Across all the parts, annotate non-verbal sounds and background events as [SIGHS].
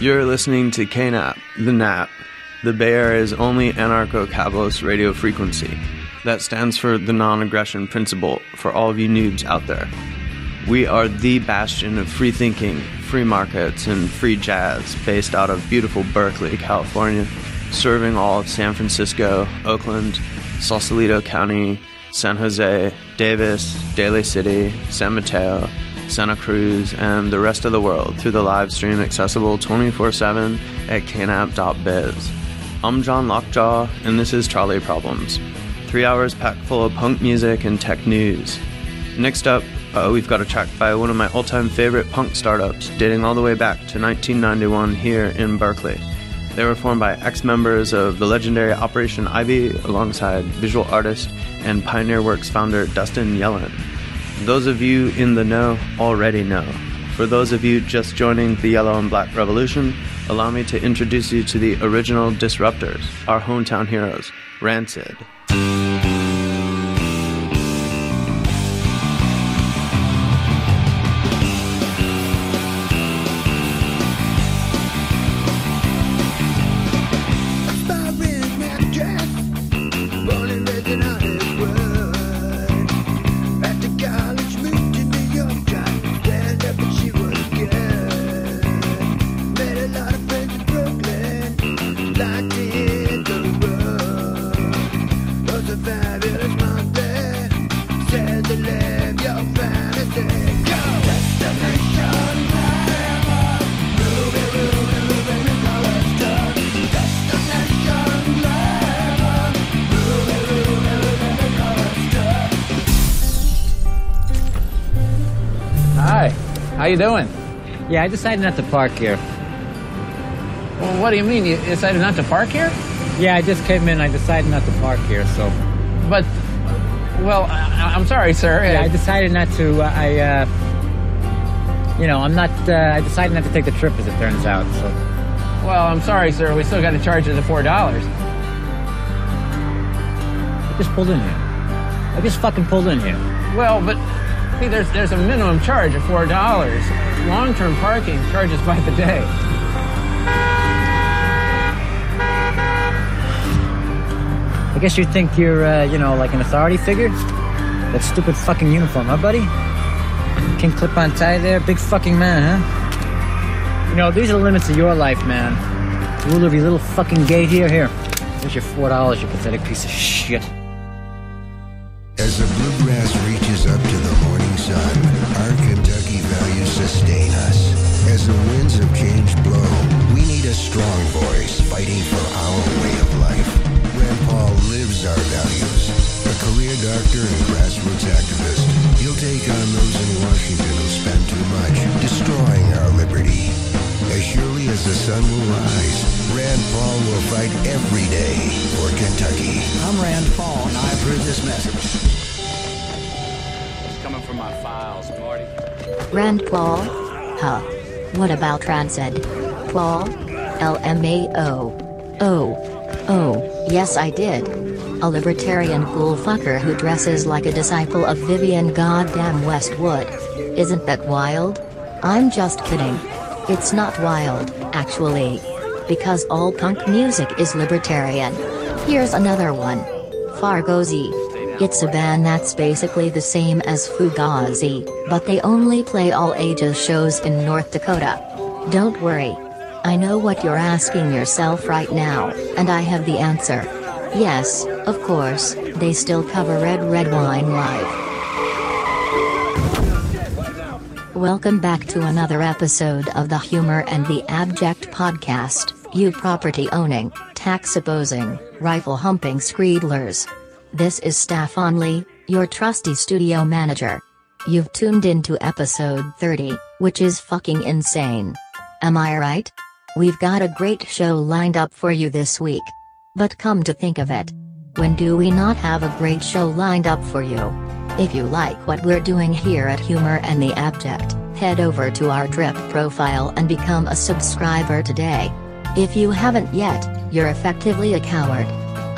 You're listening to KNAP, the NAP, the Bay Area's only anarcho capitalist radio frequency. That stands for the non aggression principle for all of you noobs out there. We are the bastion of free thinking, free markets, and free jazz based out of beautiful Berkeley, California, serving all of San Francisco, Oakland, Sausalito County, San Jose, Davis, Daly City, San Mateo, Santa Cruz, and the rest of the world through the live stream accessible 24 7 at knap.biz. I'm John Lockjaw, and this is Trolley Problems. Three hours packed full of punk music and tech news. Next up, uh, we've got a track by one of my all time favorite punk startups, dating all the way back to 1991 here in Berkeley. They were formed by ex members of the legendary Operation Ivy alongside visual artist and Pioneer Works founder Dustin Yellin. Those of you in the know already know. For those of you just joining the Yellow and Black Revolution, allow me to introduce you to the original disruptors, our hometown heroes, Rancid. You doing? Yeah, I decided not to park here. Well, what do you mean? You decided not to park here? Yeah, I just came in. I decided not to park here, so. But, well, I, I'm sorry, sir. Yeah, I decided not to. Uh, I, uh, you know, I'm not. Uh, I decided not to take the trip, as it turns out. So. Well, I'm sorry, sir. We still got to charge you the four dollars. I just pulled in here. I just fucking pulled in here. Well, but see, there's there's a minimum charge of four dollars. Long-term parking charges by the day. I guess you think you're, uh, you know, like an authority figure. That stupid fucking uniform, huh, buddy? King clip-on tie there, big fucking man, huh? You know, these are the limits of your life, man. Rule of your little fucking gate here. Here, here's your four dollars, you pathetic piece of shit. As the sustain us. As the winds of change blow, we need a strong voice fighting for our way of life. Rand Paul lives our values. A career doctor and grassroots activist, he'll take on those in Washington who spend too much, destroying our liberty. As surely as the sun will rise, Rand Paul will fight every day for Kentucky. I'm Rand Paul, and I approve this message. It's coming from my files, Marty. Rand Paul? Huh. What about Rancid? Paul? LMAO. Oh. Oh, yes I did. A libertarian ghoul fucker who dresses like a disciple of Vivienne Goddamn Westwood. Isn't that wild? I'm just kidding. It's not wild, actually. Because all punk music is libertarian. Here's another one. Fargozi. It's a band that's basically the same as Fugazi, but they only play all ages shows in North Dakota. Don't worry. I know what you're asking yourself right now, and I have the answer. Yes, of course, they still cover Red Red Wine live. Welcome back to another episode of the Humor and the Abject podcast, you property owning, tax opposing, rifle humping screedlers. This is Staffan Lee, your trusty studio manager. You've tuned into episode 30, which is fucking insane. Am I right? We've got a great show lined up for you this week. But come to think of it, when do we not have a great show lined up for you? If you like what we're doing here at Humor and the Abject, head over to our Drip profile and become a subscriber today. If you haven't yet, you're effectively a coward.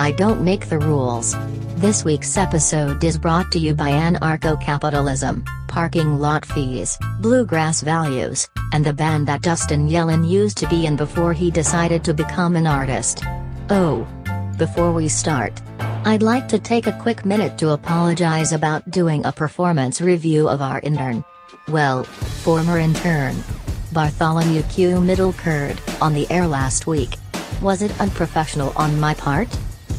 I don't make the rules. This week's episode is brought to you by anarcho capitalism, parking lot fees, bluegrass values, and the band that Justin Yellin used to be in before he decided to become an artist. Oh. Before we start, I'd like to take a quick minute to apologize about doing a performance review of our intern. Well, former intern. Bartholomew Q. Middle Curd, on the air last week. Was it unprofessional on my part?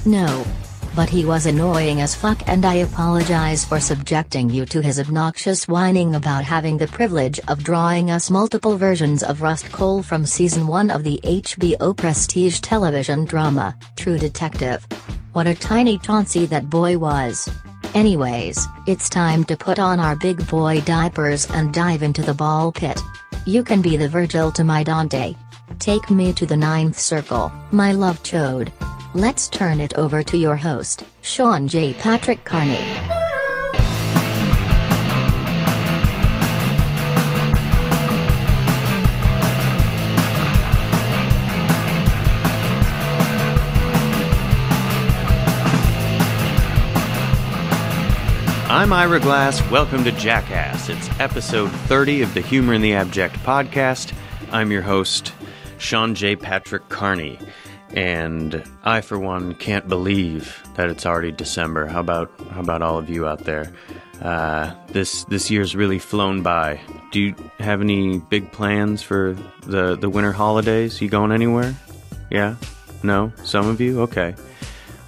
No. But he was annoying as fuck and I apologize for subjecting you to his obnoxious whining about having the privilege of drawing us multiple versions of Rust Cohle from season 1 of the HBO prestige television drama, True Detective. What a tiny Chauncey that boy was. Anyways, it's time to put on our big boy diapers and dive into the ball pit. You can be the Virgil to my Dante. Take me to the ninth circle, my love chode. Let's turn it over to your host, Sean J. Patrick Carney. I'm Ira Glass. Welcome to Jackass. It's episode 30 of the Humor in the Abject podcast. I'm your host, Sean J. Patrick Carney. And I, for one, can't believe that it's already December. How about how about all of you out there? Uh, this this year's really flown by. Do you have any big plans for the the winter holidays? You going anywhere? Yeah? No? Some of you? Okay.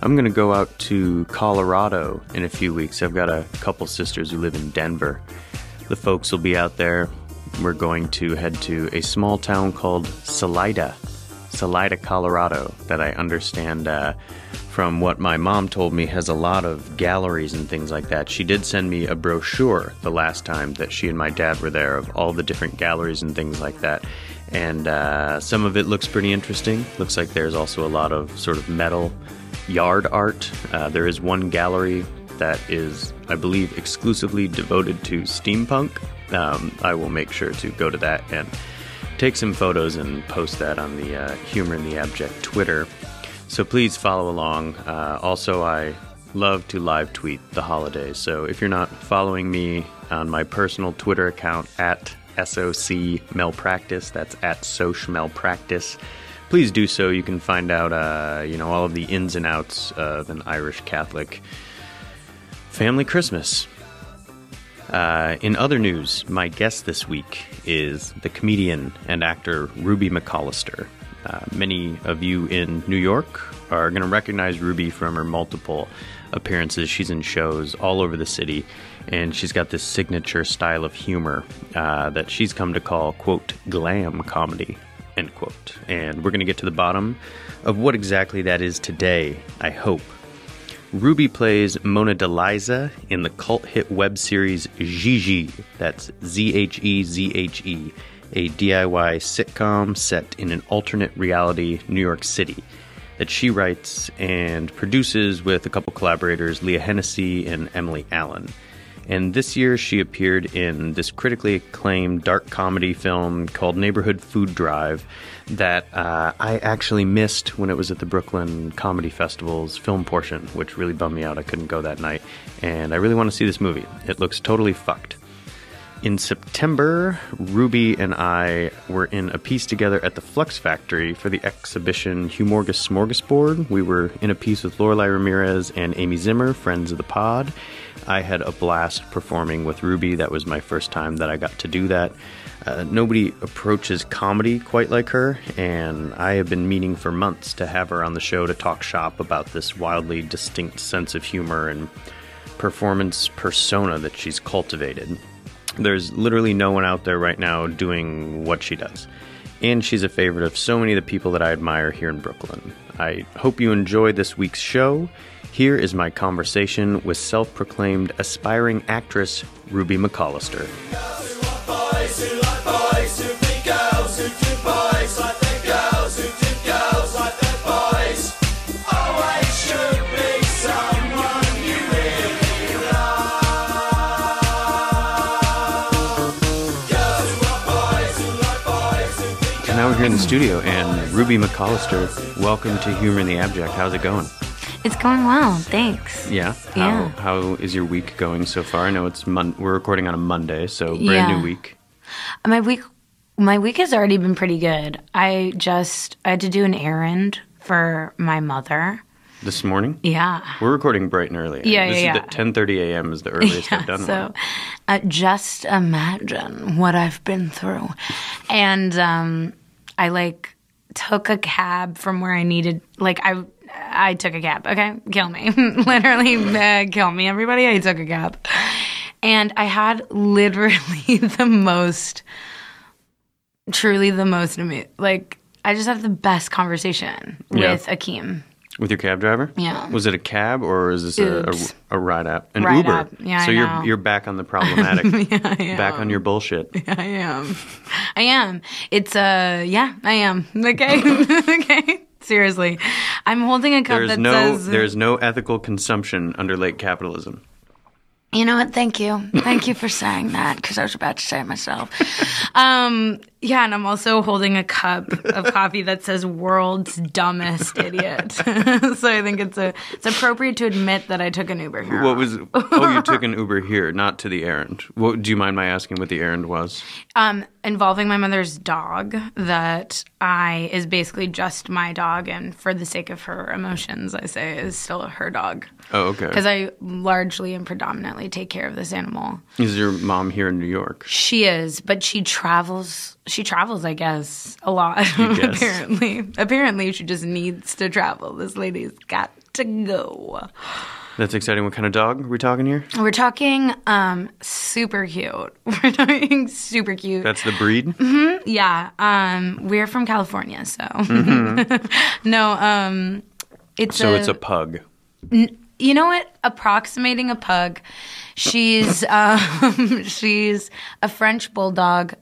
I'm to go out to Colorado in a few weeks. I've got a couple sisters who live in Denver. The folks will be out there. We're going to head to a small town called Salida, Salida, Colorado, that I understand uh, from what my mom told me has a lot of galleries and things like that. She did send me a brochure the last time that she and my dad were there of all the different galleries and things like that. And uh, some of it looks pretty interesting. Looks like there's also a lot of sort of metal yard art. Uh, there is one gallery that is, I believe, exclusively devoted to steampunk. Um, I will make sure to go to that and take some photos and post that on the uh, Humor in the Abject Twitter. So please follow along. Uh, also, I love to live tweet the holidays. So if you're not following me on my personal Twitter account at SOC Malpractice, that's at Soch Malpractice please do so. You can find out, uh, you know, all of the ins and outs of an Irish Catholic family Christmas. Uh, in other news, my guest this week is the comedian and actor Ruby McCollister. Uh, many of you in New York are going to recognize Ruby from her multiple appearances. She's in shows all over the city, and she's got this signature style of humor uh, that she's come to call, quote, glam comedy, End quote. And we're going to get to the bottom of what exactly that is today, I hope. Ruby plays Mona DeLiza in the cult hit web series Zhezhe. That's Z H E Z H E, a DIY sitcom set in an alternate reality New York City that she writes and produces with a couple collaborators, Leah Hennessy and Emily Allen. And this year she appeared in this critically acclaimed dark comedy film called Neighborhood Food Drive that uh, I actually missed when it was at the Brooklyn Comedy Festival's film portion, which really bummed me out. I couldn't go that night. And I really want to see this movie. It looks totally fucked. In September, Ruby and I were in a piece together at the Flux Factory for the exhibition Humorgus Smorgasbord. We were in a piece with Lorelei Ramirez and Amy Zimmer, friends of the pod. I had a blast performing with Ruby. That was my first time that I got to do that. Uh, nobody approaches comedy quite like her, and I have been meaning for months to have her on the show to talk shop about this wildly distinct sense of humor and performance persona that she's cultivated. There's literally no one out there right now doing what she does. And she's a favorite of so many of the people that I admire here in Brooklyn. I hope you enjoy this week's show. Here is my conversation with self proclaimed aspiring actress Ruby McCollister. And now we're here in the studio, and Ruby McCollister, welcome to Humor in the Abject. How's it going? It's going well. Thanks. Yeah. How Yeah. how is your week going so far? I know it's mon- we're recording on a Monday, so brand Yeah. new week. My week my week has already been pretty good. I just I had to do an errand for my mother. This morning, Yeah. we're recording bright and early. Yeah, this yeah, is yeah. the 10:30 a.m. is the earliest I've [LAUGHS] done so one. uh, just imagine what I've been through. And um, I like took a cab from where I needed. Like I, I took a cab. Okay, kill me, [LAUGHS] literally uh, kill me, everybody. I took a cab, and I had literally [LAUGHS] the most, truly the most like. I just have the best conversation Yeah. with Akeem. With your cab driver? Yeah. Was it a cab or is this a, a, a ride app? An Ride Uber. Yeah, so I you're know. you're back on the [LAUGHS] problematic. yeah, back on your bullshit. Yeah, [LAUGHS] I am. I am. It's uh yeah, I am. Okay. okay. Seriously. I'm holding a cup There's that no says there's no ethical consumption under late capitalism. You know what? Thank you. Thank you for saying that because I was about to say it myself. Um, yeah, and I'm also holding a cup of coffee that says "World's Dumbest Idiot." [LAUGHS] so I think it's a it's appropriate to admit that I took an Uber here. What was Oh, you took an [LAUGHS] Uber here, not to the errand. What do you mind my asking what the errand was? um, involving my mother's dog that I is basically just my dog, and for the sake of her emotions, I say is still her dog Oh, okay. because I largely and predominantly take care of this animal. Is your mom here in New York? She is, but she travels. She travels, I guess, a lot. [LAUGHS] guess. apparently, apparently, she just needs to travel. This lady's got to go. That's exciting. What kind of dog are we talking here? We're talking um super cute. [LAUGHS] We're talking super cute. That's the breed? yeah. Um we're from California, so Mm-hmm. [LAUGHS] no, um it's So a, it's a pug. You know what? Approximating a pug. She's [LAUGHS] um she's a french bulldog.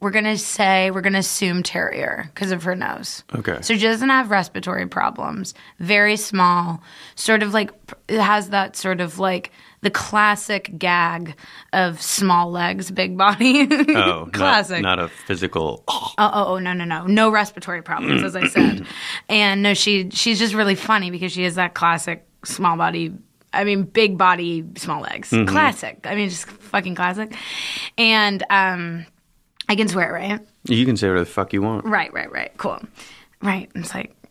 We're gonna say we're gonna assume terrier because of her nose. Okay. so she doesn't have respiratory problems. Very small. Sort of like it has that sort of like the classic gag of small legs big body. [LAUGHS] Oh, not- classic. Not, a physical. Oh, oh, oh, no, no, no, no respiratory problems, as I said. [CLEARS THROAT] And no, she she's just really funny because she has that classic small body. I mean, big body, small legs. Classic. I mean, just fucking classic. And um, I can swear, right? You can say whatever the fuck you want. Right, right, right. Cool. Right. It's like [LAUGHS]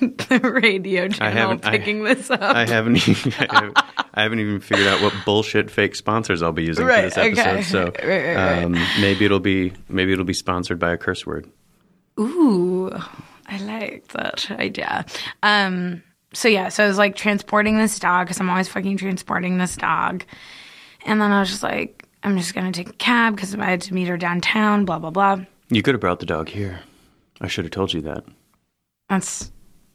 the radio channel haven't- I- picking this up. I haven't, even, [LAUGHS] I haven't. I haven't even figured out what bullshit fake sponsors I'll be using Right, for this episode. okay. So [LAUGHS] right, right. um, maybe it'll be maybe it'll be sponsored by a curse word. Ooh, I like that idea. Um, so yeah, so I was like transporting this dog because I'm always fucking transporting this dog, and then I was just like, I'm just gonna take a cab because I had to meet her downtown. Blah blah blah. You could have brought the dog here. I should have told you that. That's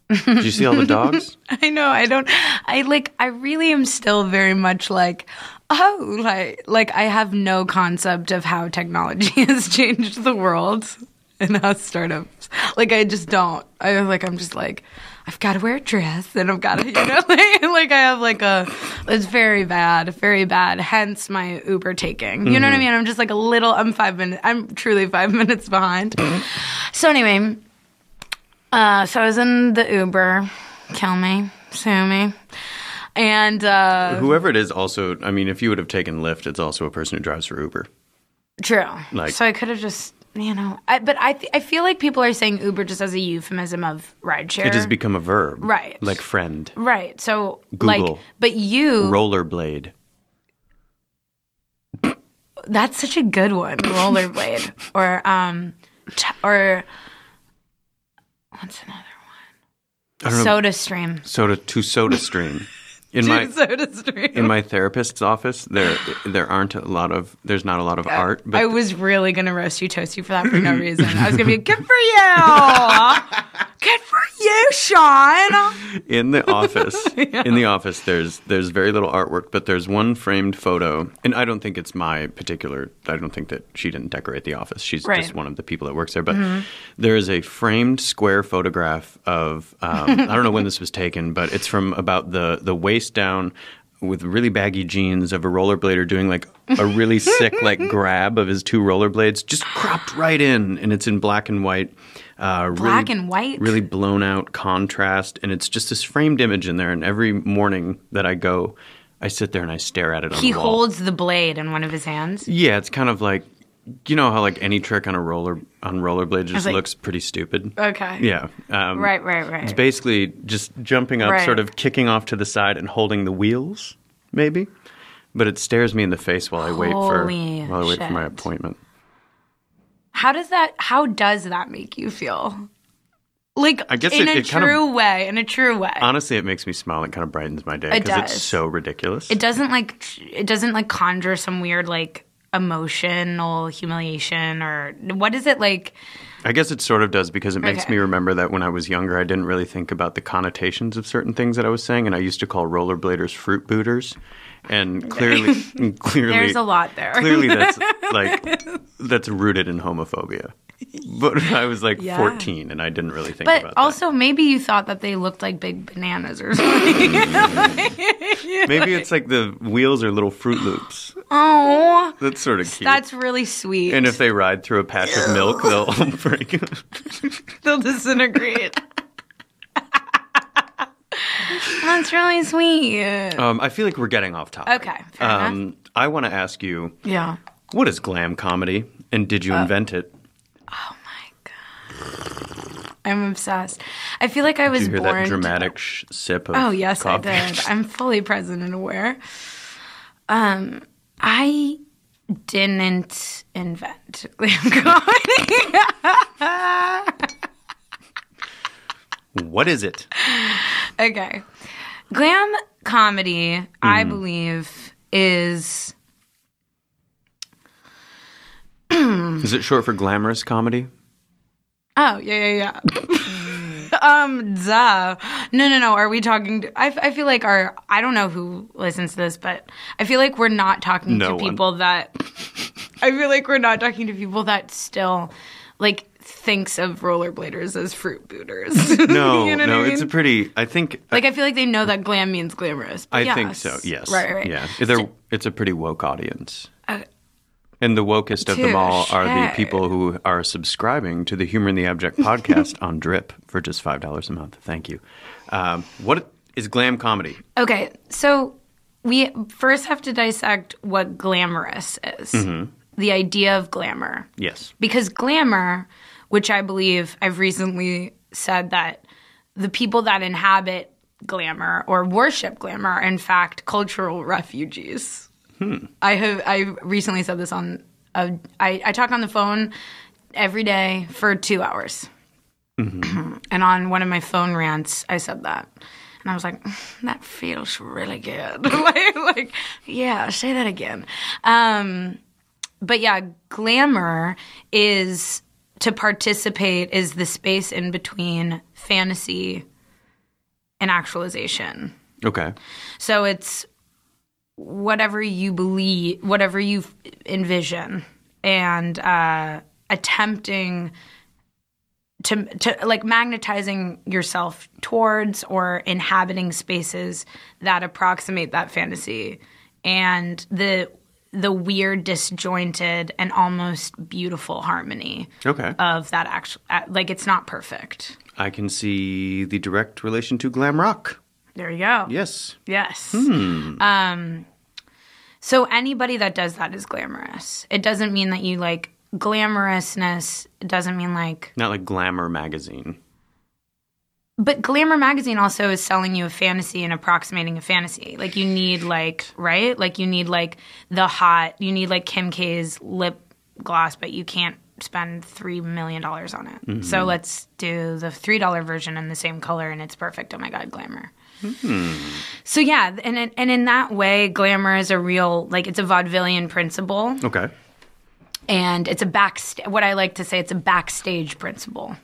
Did you see all the [LAUGHS] dogs? I know I don't I like I really am still very much like oh like like I have no concept of how technology [LAUGHS] has changed the world and how startups like I just don't I was like I'm just like I've got to wear a dress and I've got to you know [LAUGHS] like, like I have like a it's very bad very bad hence my Uber taking you know what I mean I'm just like a little I'm 5 minutes I'm truly 5 [LAUGHS] minutes behind so anyway uh, so I was in the Uber. Kill me, sue me, and uh, Whoever it is, also. I mean, if you would have taken Lyft, it's also a person who drives for Uber. true. Like- so I could have just, you know, I, but I, th- I feel like people are saying Uber just as a euphemism of rideshare. It has become a verb, Right. Like friend, right. So like, Google. but you, rollerblade. that's such a good one, rollerblade, or um, t- or what's another one? know. Soda Stream. Soda to Soda Stream. In my Soda Stream. in my therapist's office, there there aren't a lot of there's not a lot of art, but I was really gonna roast you, toast you for that for no reason. I was gonna be like, good for you, [LAUGHS] good for you, Sean. in the office [LAUGHS] in the office there's there's very little artwork but there's one framed photo and i don't think it's my particular i don't think that she didn't decorate the office she's Right. just one of the people that works there but there is a framed square photograph of um, i don't know when this was taken but it's from about the the waist down with really baggy jeans of a rollerblader doing like a really [LAUGHS] sick like grab of his two rollerblades, just cropped right in, and it's in black and white. Uh, Black really, and white? really blown out contrast, and it's just this framed image in there. And every morning that I go, I sit there and I stare at it. On He the wall. holds the blade in one of his hands. Yeah, it's kind of like you know how like any trick on a roller on rollerblades just like- looks pretty stupid. Okay. Yeah. Um, Right, right, right. It's basically just jumping up, Right. sort of kicking off to the side and holding the wheels, maybe. But it stares me in the face while I wait for while I wait for my appointment. How does that how does that make you feel? Like I guess in it- a it kind of- true way, in a true way. Honestly, it makes me smile. It kind of brightens my day It because it's so ridiculous. it doesn't like it doesn't like conjure some weird like emotional humiliation or what is it like I guess it sort of does because it makes Okay. me remember that when I was younger, I didn't really think about the connotations of certain things that I was saying, and I used to call rollerbladers fruit booters. And clearly, [LAUGHS] clearly, There's a lot there. Clearly, that's [LAUGHS] like that's rooted in homophobia. [LAUGHS] But I was like Yeah. 14, and I didn't really think about But also, maybe you thought that they looked like big bananas or something. [LAUGHS] Maybe it's like the wheels are little Fruit Loops. oh, That's sort of cute. that's really sweet. and if they ride through a patch of milk, they'll break. [LAUGHS] they'll disintegrate. that's really sweet. um, I feel like we're getting off topic. Okay, fair enough. Um, I want to ask you. Yeah. What is glam comedy, and did Uh, you invent it? I'm obsessed. I feel like I was Did you hear born. that to- dramatic sh- sip of Oh yes, coffee? I did. [LAUGHS] I'm fully present and aware. Um, I didn't invent glam comedy. what is it? okay, glam comedy, I Mm-hmm. believe, is [CLEARS THROAT] Is it short for glamorous comedy? Oh yeah, yeah, yeah. [LAUGHS] um, duh. No, no, no. Are we talking? To, I, I feel like our. I don't know who listens to this, but I feel like we're not talking No to one. people that. I feel like we're not talking to people that still like thinks of rollerbladers as fruit booters. [LAUGHS] No, You know what no. I It's a mean? pretty. I think. like I feel like they know that glam means glamorous. but I think yes. so. Yes. Right. Right. Yeah. They're, it's a pretty woke audience. Uh, and the wokest of them all are the people who are subscribing to the Humor in the Abject [LAUGHS] podcast on Drip for just five dollars a month. Thank you. Um, what is glam comedy? Okay, so we first have to dissect what glamorous is. Mm-hmm. The idea of glamour. Yes. Because glamour, which I believe I've recently said that the people that inhabit glamour or worship glamour are in fact cultural refugees. I have I recently said this on a, I, I talk on the phone every day for two hours. and on one of my phone rants, I said that. And I was like, that feels really good. [LAUGHS] like, like, yeah, say that again. Um, but yeah, glamour is to participate is the space in between fantasy and actualization. Okay. So it's whatever you believe, whatever you envision, and uh, attempting to to like magnetizing yourself towards or inhabiting spaces that approximate that fantasy, and the the weird, disjointed, and almost beautiful harmony Okay. of that actual. Like it's not perfect. I can see the direct relation to glam rock. There you go. Yes. Yes. Hmm. Um, so anybody that does that is glamorous. It doesn't mean that you like glamorousness. It doesn't mean like, Not like Glamour magazine. but Glamour magazine also is selling you a fantasy and approximating a fantasy. Like you need like right, like you need like the hot. You need like Kim K's lip gloss, but you can't spend three million dollars on it. So let's do the three dollar version in the same color and it's perfect. Oh my god, glamour. So yeah, and in- and in that way, glamour is a real like it's a vaudevillian principle, Okay. and it's a backstage. What I like to say, it's a backstage principle.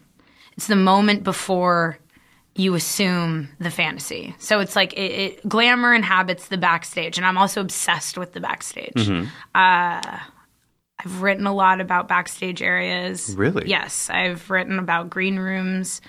It's the moment before you assume the fantasy. So it's like it, it glamour inhabits the backstage, and I'm also obsessed with the backstage. Uh, I've written a lot about backstage areas. Really? Yes, I've written about green rooms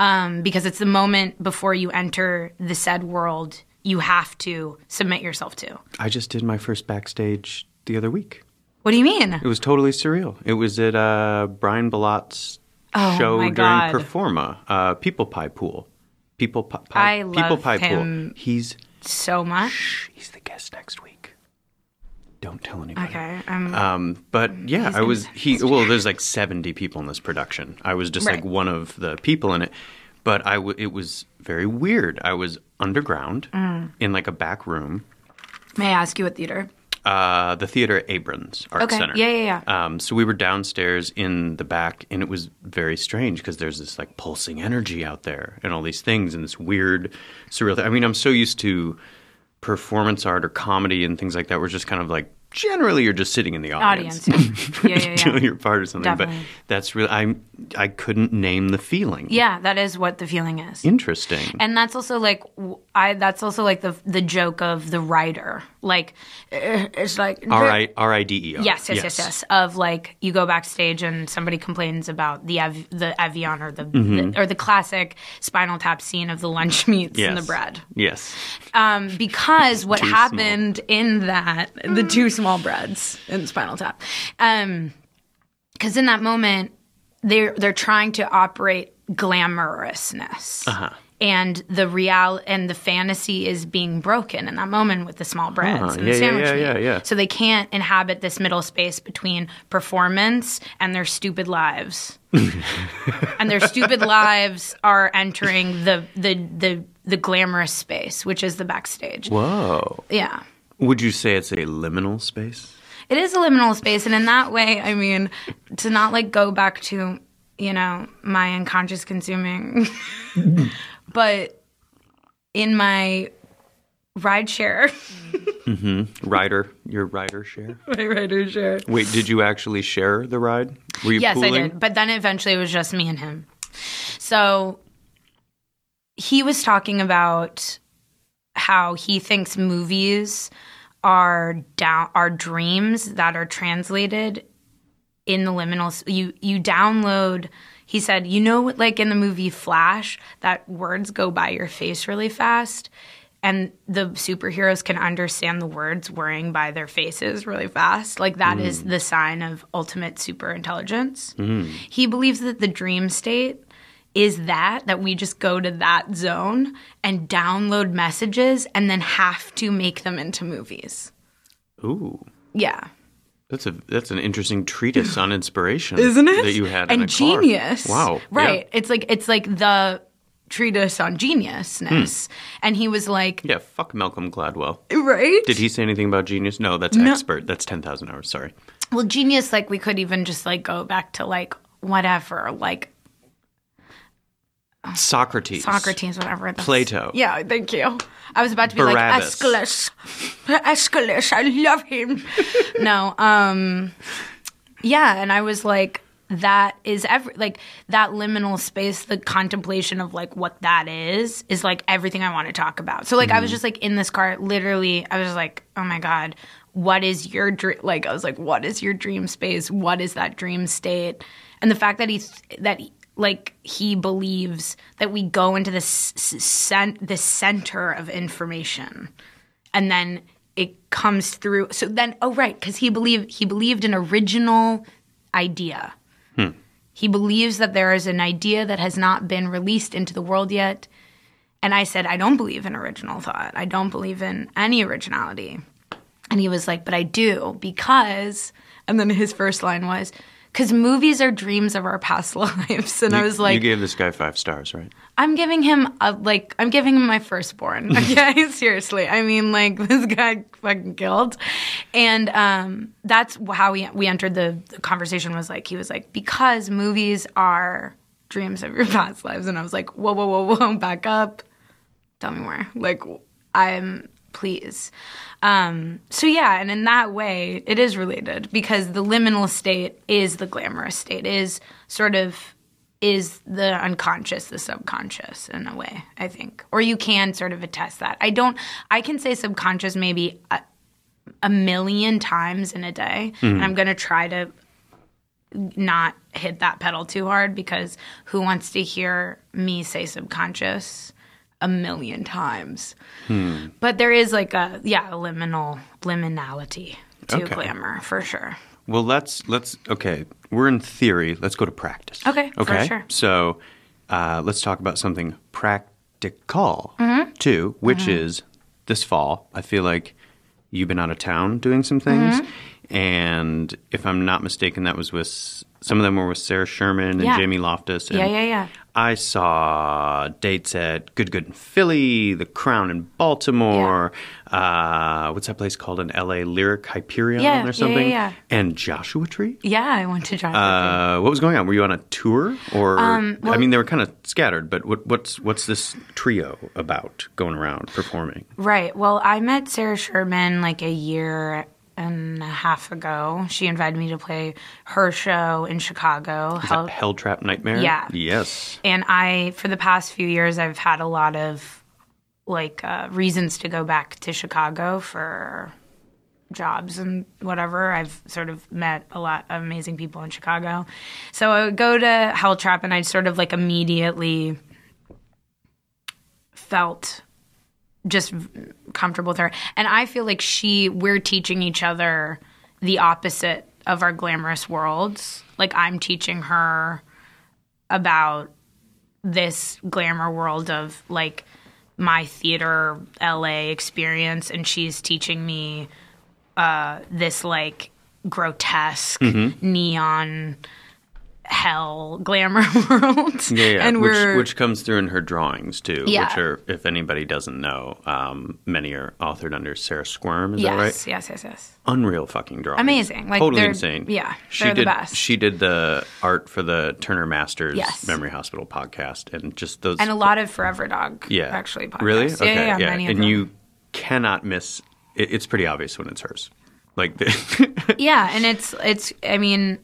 um, because it's the moment before you enter the said world you have to submit yourself to. I just did my first backstage the other week. What do you mean? It was totally surreal. It was at uh, Brian Belott's Oh, show during God. Performa, uh, People Pie Pool. People Pie, I People love Pie him. Pool. He's So much. shh, he's the guest next week. Don't tell anybody. Okay. I'm, Um, but yeah, I was he. Well, there's like 70 people in this production. I was just like one of the people in it, but I w- it was very weird. I was underground Mm. in like a back room, may I ask you what theater? uh, the theater at Abrons Art Okay. Center. Yeah, yeah, yeah. Um, so we were downstairs in the back, and it was very strange because there's this like pulsing energy out there, and all these things, and this weird, surreal. Thing. I mean, I'm so used to performance art or comedy and things like that. We're just kind of like generally you're just sitting in the audience, Audience. Yeah, [LAUGHS] yeah, yeah. doing your part or something. Definitely. But that's really I I couldn't name the feeling. Yeah, that is what the feeling is. Interesting. and that's also like I. That's also like the the joke of the writer. Like eh, it's like R I R I D E R. Yes, yes, yes, yes. Of like you go backstage and somebody complains about the Ev- the Evian or the, the or the classic Spinal Tap scene of the lunch [LAUGHS] meats and the bread. Yes. Um, because [LAUGHS] what Too small. happened in that the two small breads in Spinal Tap, um, because in that moment they're they're trying to operate glamorousness. Uh-huh. And the real and the fantasy is being broken in that moment with the small breads Huh, and yeah, the yeah, sandwich yeah, meat. yeah, yeah. So they can't inhabit this middle space between performance and their stupid lives. [LAUGHS] and their stupid lives are entering the the the the glamorous space, which is the backstage. Whoa. Yeah. Would you say it's a liminal space? It is a liminal space and in that way, I mean, to not like go back to, you know, my unconscious consuming [LAUGHS] but in my ride share, mm-hmm. Rider, your rider share. [LAUGHS] my rider share. Wait, did you actually share the ride? Were you Yes, pooling? I did. But then eventually it was just me and him. So he was talking about how he thinks movies are down are dreams that are translated in the liminal you you download he said you know like in the movie flash that words go by your face really fast and the superheroes can understand the words whirring by their faces really fast. Like that is mm. the sign of ultimate super intelligence mm. he believes that the dream state is that that we just go to that zone and download messages and then have to make them into movies Ooh, yeah that's a that's an interesting treatise on inspiration, [LAUGHS] isn't it? That you had and in a car. genius. Wow, right? Yeah. It's like it's like the treatise on geniusness, hmm. and he was like, Yeah, fuck Malcolm Gladwell. right? Did he say anything about genius? No, that's No. expert. That's ten thousand hours. Sorry. well, genius. Like we could even just like go back to like whatever, like Socrates. Socrates, whatever. That's- Plato. Yeah, thank you. I was about to be like Barabbas. Aeschylus. Aeschylus, I love him. [LAUGHS] no, um, yeah, and I was like, that is every like that liminal space, the contemplation of like what that is, is like everything I want to talk about. So like I was just like in this car, literally, I was like, oh my god, what is your dream? Like I was like, what is your dream space? What is that dream state? And the fact that he that he, like he believes that we go into this cent- the center of information. And then it comes through so then oh right because he believed he believed in original idea. Hmm. He believes that there is an idea that has not been released into the world yet. And i said i don't believe in original thought. I don't believe in any originality. And he was like but i do because and then his first line was because movies are dreams of our past [LAUGHS] lives and i was like you gave this guy five stars, right? I'm giving him a like I'm giving him my firstborn. [LAUGHS] Okay, [LAUGHS] seriously. I mean, like this guy fucking killed, and um, that's how we we entered the, the conversation. Was like he was like because movies are dreams of your past lives, and I was like, whoa, whoa, whoa, whoa, back up. Tell me more. Like I'm please. Um, so yeah, and in that way, it is related because the liminal state is the glamorous state, is sort of is the unconscious, the subconscious in a way, I think. Or you can sort of attest that. I don't, I can say subconscious maybe a, a million times in a day. And I'm going to try to not hit that pedal too hard because who wants to hear me say subconscious a million times? But there is like a, yeah, a liminal, liminality. to Okay. glamour for sure. Well, let's let's okay. We're in theory. Let's go to practice. Okay, for Okay. sure. So, uh, let's talk about something practical Mm-hmm. too, which is this fall. I feel like you've been out of town doing some things, Mm-hmm. and if I'm not mistaken, that was with some of them were with Sarah Sherman and Yeah. Jamie Loftus. And Yeah, yeah, yeah. I saw dates at Good Good in Philly, The Crown in Baltimore. Uh, what's that place called in LA? Lyric Hyperion Yeah, yeah, or something? yeah, yeah. And Joshua Tree? Yeah, I went to Joshua. Uh, what was going on? Were you on a tour, or Um, well- I mean, they were kind of scattered. But what, what's what's this trio about going around performing? Right. Well, I met Sarah Sherman like a year and a half ago. She invited me to play her show in Chicago. Is Hell- Hell Trap Nightmare? Yeah. Yes. and I, for the past few years, I've had a lot of like uh, reasons to go back to Chicago for jobs and whatever. I've sort of met a lot of amazing people in Chicago. So I would go to Hell Trap and I'd sort of like immediately felt just comfortable with her. And I feel like she, we're teaching each other the opposite of our glamorous worlds. Like I'm teaching her about this glamour world of like my theater LA experience and she's teaching me uh this like grotesque Mm-hmm. neon hell glamour [LAUGHS] world Yeah, yeah. and which which comes through in her drawings too. Yeah. Which are, if anybody doesn't know, um, many are authored under Sarah Squirm. Is yes that right? yes yes yes Unreal fucking drawings. Amazing. Like, totally they're- insane. yeah, she they're the did. best. She did the art for the Turner Masters Yes. Memory Hospital podcast, and just those. and a lot of Forever Dog yeah, actually podcasts. really yeah, okay, yeah, yeah, many of and you cannot miss. It, it's pretty obvious when it's hers. Like the, [LAUGHS] yeah and it's it's I mean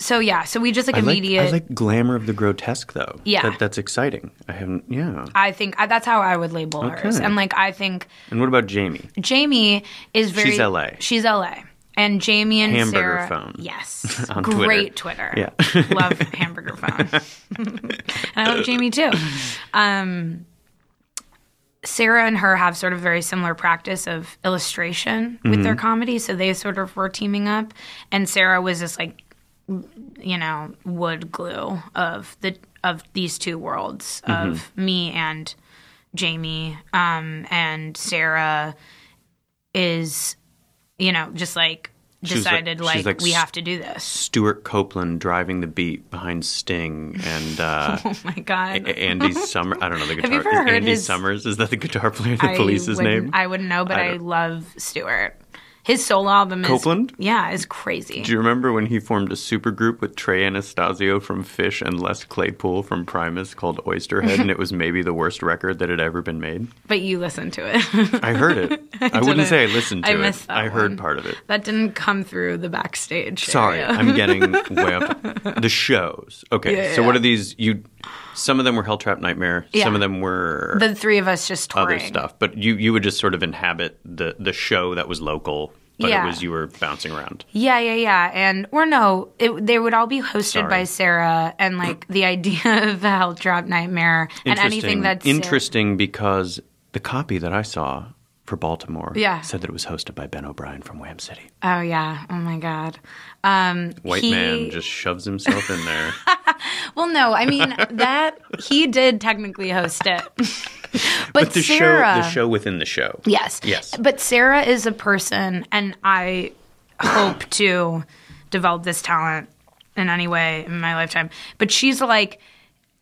so yeah so we just like I like, immediate I like glamour of the grotesque though. Yeah. that, that's exciting. I haven't. Yeah. I think I, that's how I would label hers. And like I think And what about Jamie? Jamie is very She's LA. She's LA. And Jamie and Hamburger Sarah phone. Yes. [LAUGHS] On Great Twitter. Yeah. [LAUGHS] love hamburger phone. [LAUGHS] and I love Jamie too. Um Sarah and her have sort of very similar practice of illustration with Mm-hmm. their comedy, so they sort of were teaming up. And Sarah was just like you know, wood glue of the of these two worlds Mm-hmm. of me and Jamie. Um, and Sarah is, you know, just like like- decided she's like, like we have to do this. Stewart Copeland driving the beat behind Sting and uh, [LAUGHS] Oh my god. A- Andy Summer. I don't know the [LAUGHS] guitar. you ever is heard Andy his- Summers is that the guitar player? The I police's name. I wouldn't know, but I I, love Stewart. His solo album is Copeland? Yeah, is crazy. Do you remember when he formed a supergroup with Trey Anastasio from Phish and Les Claypool from Primus called Oysterhead, and it was maybe the worst record that had ever been made? but you listened to it. [LAUGHS] I heard it. [LAUGHS] I, wouldn't say I listened to I it. missed that I heard one. part of it. that didn't come through the backstage. Sorry, area. I'm getting [LAUGHS] way up. The shows. Okay, Yeah, so yeah. what are these? You, some of them were Helltrap Nightmare. Yeah. Some of them were the three of us just touring. other stuff. But you you would just sort of inhabit the the show that was local, but Yeah. it was you were bouncing around. Yeah, yeah, yeah. And or no, it, they would all be hosted Sorry. by Sarah, and like the idea [LAUGHS] of the Hell Trap Nightmare and anything that's interesting because the copy that I saw for Baltimore Yeah. said that it was hosted by Ben O'Brien from Wham City. Oh yeah. Oh my god. Um, White he- man just shoves himself in there. [LAUGHS] [LAUGHS] Well, no, I mean that he did technically host it, [LAUGHS] but, the Sarah. show, the show within the show. Yes. Yes. But Sarah is a person, and I hope to develop this talent in any way in my lifetime. But she's like,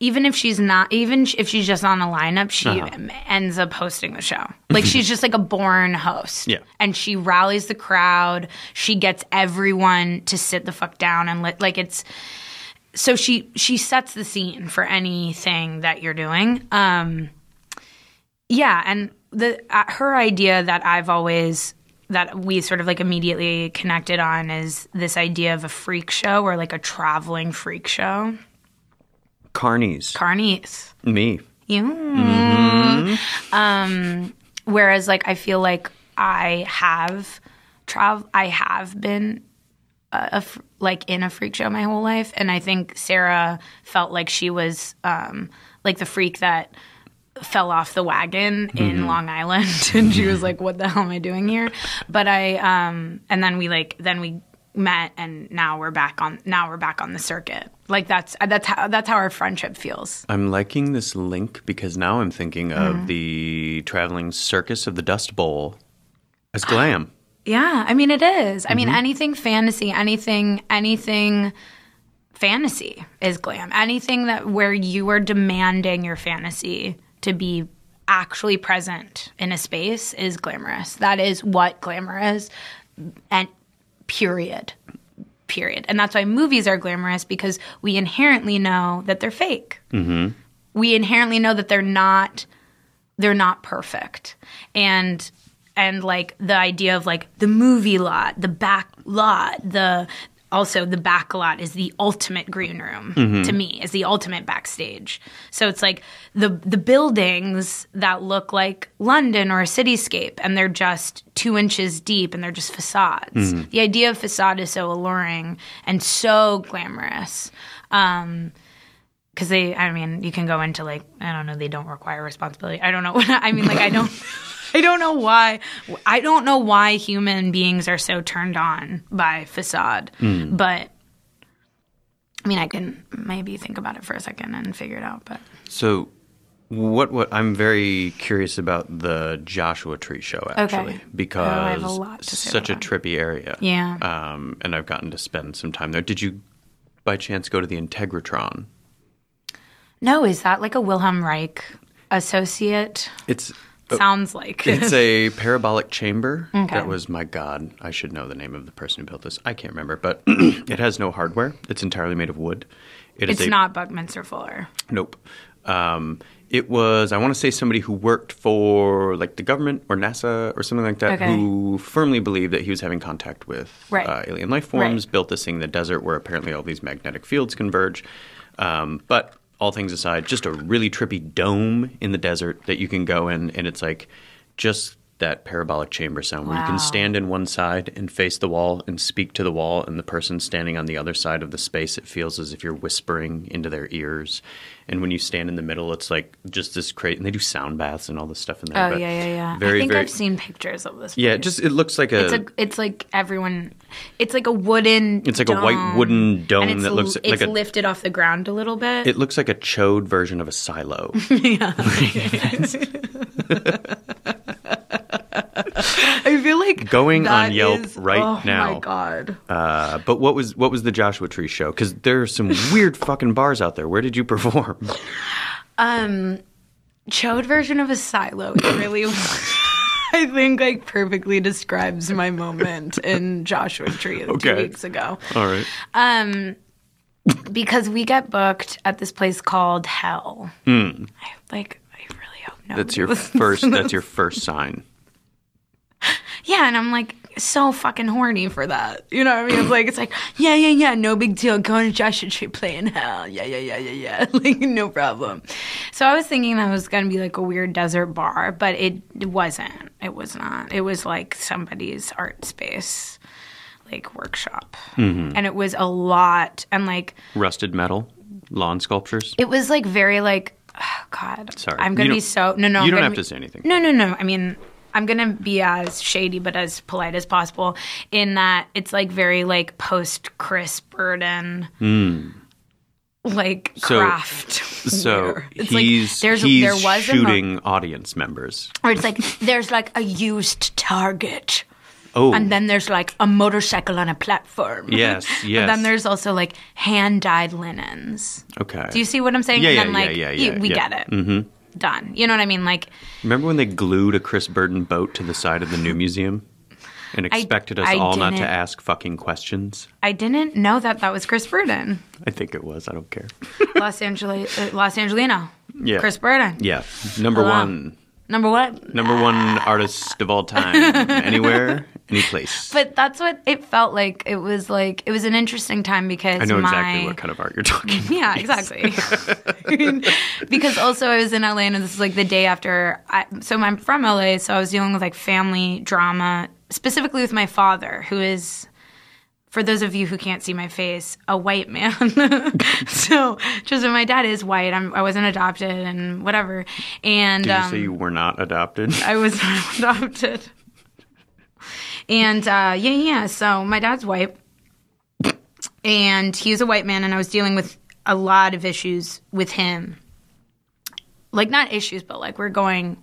even if she's not, even if she's just on a lineup, she Uh-huh. ends up hosting the show. Like she's just like a born host. Yeah. And she rallies the crowd. She gets everyone to sit the fuck down and let, like it's, so she she sets the scene for anything that you're doing. Um, yeah, and the uh, her idea that I've always that we sort of like immediately connected on is this idea of a freak show or like a traveling freak show. Carnies. Carnies. Me. You. Hmm. Um, whereas like I feel like I have travel. I have been a, like in a freak show my whole life, and I think Sarah felt like she was um, like the freak that fell off the wagon in Long Island. [LAUGHS] And she was like what the hell am I doing here? But I um and then we like then we met and now we're back on now we're back on the circuit. Like that's that's how that's how our friendship feels. I'm liking this link because now I'm thinking of Mm-hmm. the traveling circus of the Dust Bowl as glam. [GASPS] [LAUGHS] Yeah, I mean it is. I mean anything fantasy, anything anything fantasy is glam. Anything that where you are demanding your fantasy to be actually present in a space is glamorous. That is what glamour is. And period. Period. And that's why movies are glamorous because we inherently know that they're fake. Mm-hmm. We inherently know that they're not they're not perfect and and like the idea of like the movie lot the back lot the also the back lot is the ultimate green room to me is the ultimate backstage. So it's like the the buildings that look like london or a cityscape and they're just two inches deep and they're just facades. The idea of facade is so alluring and so glamorous um because they i mean you can go into like i don't know they don't require responsibility. I don't know [LAUGHS] i mean like i don't [LAUGHS] [LAUGHS] i don't know why i don't know why human beings are so turned on by facade but i mean i can maybe think about it for a second and figure it out but So, what what I'm very curious about the Joshua Tree show actually Okay. because Oh, I have a such a trippy area. Yeah. Um, and I've gotten to spend some time there. Did you, by chance, go to the Integratron? no is that like a wilhelm reich associate It's sounds like it's a [LAUGHS] parabolic chamber. Okay. That was my god. I should know the name of the person who built this. I can't remember, but [CLEARS THROAT] it has no hardware. It's entirely made of wood. It is it's a- not buckminster fuller Nope. Um, it was, I want to say, somebody who worked for like the government or NASA or something like that, Okay. who firmly believed that he was having contact with Right. uh, alien life forms. Right. Built this thing in the desert where apparently all these magnetic fields converge. Um, but all things aside, just a really trippy dome in the desert that you can go in, and it's like just that parabolic chamber sound where you can stand in one side and face the wall and speak to the wall, and the person standing on the other side of the space, it feels as if you're whispering into their ears. And when you stand in the middle, it's like just this crazy. And they do sound baths and all this stuff in there. oh but yeah yeah yeah Very i think very. i've seen pictures of this yeah, place. just it looks like a. It's a, it's like everyone. It's like a wooden. It's like a white wooden dome that looks l- like it's a- lifted off the ground a little bit. it looks like a chode version of a silo. [LAUGHS] [LAUGHS] [LAUGHS] I feel like Going on Yelp is- right oh now. Oh my god! Uh, but what was what was the Joshua Tree show? Because there are some [LAUGHS] weird fucking bars out there. Where did you perform? [LAUGHS] Um, chode version of a silo is really. [LAUGHS] I think like perfectly describes my moment in Joshua Tree two weeks ago. All right. Um, because we get booked at this place called Hell. I, like, I really hope no. Hmm. That's your first. That's your first sign. Yeah, and I'm like so fucking horny for that. You know what I mean? It's like it's like yeah, yeah, yeah, no big deal. Going to Joshua Tree playing hell. Yeah, yeah, yeah, yeah, yeah. [LAUGHS] Like no problem. So I was thinking that was gonna be like a weird desert bar, but it, it wasn't. It was not. It was like somebody's art space, like workshop, Mm-hmm. and it was a lot. And like Rusted metal, lawn sculptures. it was like very like oh [SIGHS] God. Sorry. I'm gonna be so no no. you I'm don't have be- to say anything. No no no. I mean. I'm gonna be as shady but as polite as possible in that it's like very like post Chris Burden like Hmm. So- craft. So it's he's like there's he's there was a mo- shooting audience members. or it's like there's like a used target Oh, and then there's like a motorcycle on a platform. Yes, yes. [LAUGHS] And then there's also like hand dyed linens. okay. Do you see what I'm saying? Yeah, and yeah, then yeah, like yeah, you- yeah, we yeah. get it. Mm-hmm. Done. You know what I mean? Like Remember when they glued a Chris Burden boat to the side of the new museum and expected us I all not to ask fucking questions? I didn't know that that was Chris Burden. I think it was. I don't care. [LAUGHS] Los Angeles, uh, Los Angelino. Yeah. Chris Burden. Yeah, number Hello. one, Number what? number one artist of all time, [LAUGHS] anywhere, any place. But that's what it felt like. It was like it was an interesting time because I know my exactly what kind of art you're talking. [LAUGHS] yeah, exactly. [LAUGHS] [LAUGHS] because also I was in LA and this is like the day after. I, so I'm from LA, so I was dealing with like family drama, specifically with my father, who is for those of you who can't see my face, a white man. so, just my dad is white. I'm, I wasn't adopted and whatever. And Did you um, say you were not adopted? I was not adopted. And uh, yeah, yeah. So my dad's white, and he's a white man, and I was dealing with a lot of issues with him. Like not issues, but like we're going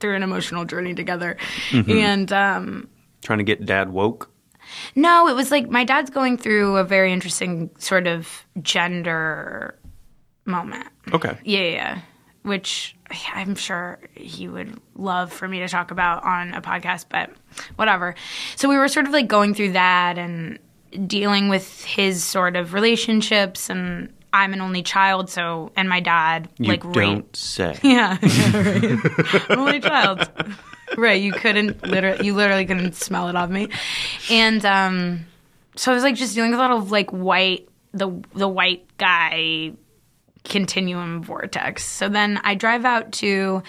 through an emotional journey together, and um, Trying to get dad woke? no, it was like my dad's going through a very interesting sort of gender moment. Okay. Yeah, yeah, yeah. Which I'm sure he would love for me to talk about on a podcast, but whatever. So we were sort of like going through that and dealing with his sort of relationships and I'm an only child, so and my dad You like don't raped say. [LAUGHS] yeah, [LAUGHS] yeah, right. Only child. Right, you couldn't literally you literally couldn't smell it off me. And um so I was like just dealing with a lot of like white the the white guy continuum vortex. So then I drive out to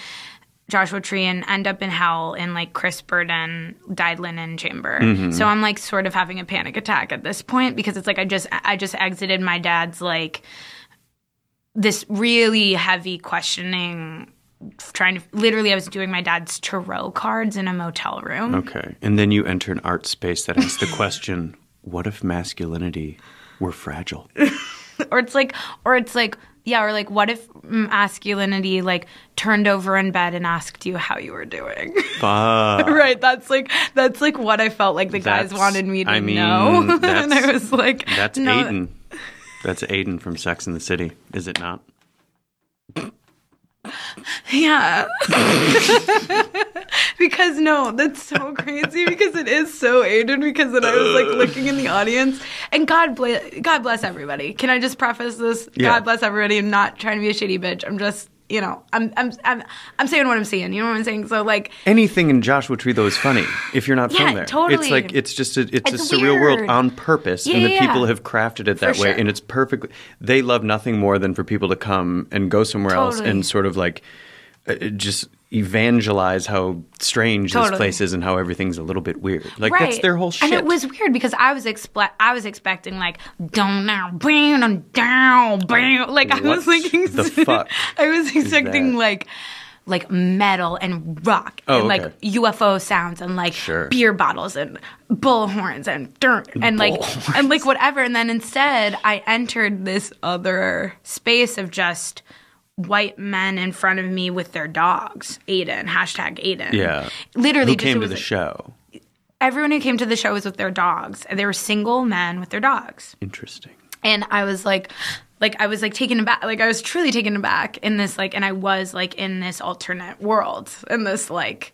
Joshua Tree and end up in hell in like Chris Burden dyed linen chamber. Mm-hmm. So I'm like sort of having a panic attack at this point because it's like I just I just exited my dad's like this really heavy questioning trying to literally I was doing my dad's tarot cards in a motel room. Okay. And then you enter an art space that asks the question what if masculinity were fragile? [LAUGHS] or it's like or it's like yeah or like what if mm, masculinity like turned over in bed and asked you how you were doing [LAUGHS] Fuck. right that's like that's like what i felt like the guys wanted me to I mean, know [LAUGHS] and i was like That's no, Aiden. That's Aiden from Sex in the City, is it not? Yeah. [LAUGHS] Because no that's so crazy because it is so aiden because then i was like looking in the audience. And god bless god bless everybody. Can i just preface this? Yeah. god bless everybody. I'm not trying to be a shitty bitch. I'm just you know i'm i'm i'm, I'm saying what i'm saying you know what i'm saying so like Anything in Joshua Tree though is funny if you're not Yeah, from there. totally. It's like it's just a it's, It's a surreal world on purpose, Yeah, and the yeah, people have crafted it that For way, sure. and it's perfect. They love nothing more than for people to come and go somewhere else and sort of like uh, just evangelize how strange this place is and how everything's a little bit weird. Like that's their whole shit. And it was weird because I was expe- I was expecting like down now, bam, down, bam. Like I was thinking the [LAUGHS] fuck I was expecting like like metal and rock Oh, and like. UFO sounds and like Sure. beer bottles and bullhorns and dirt and like Bullhorns. and like whatever. And then instead I entered this other space of just white men in front of me with their dogs. Aiden, hashtag Aiden. yeah. Literally Who just, came to the show? everyone who came to the show was with their dogs. And they were single men with their dogs. Interesting. And I was like, like I was like taken aback. Like I was truly taken aback in this like, and I was like in this alternate world, in this like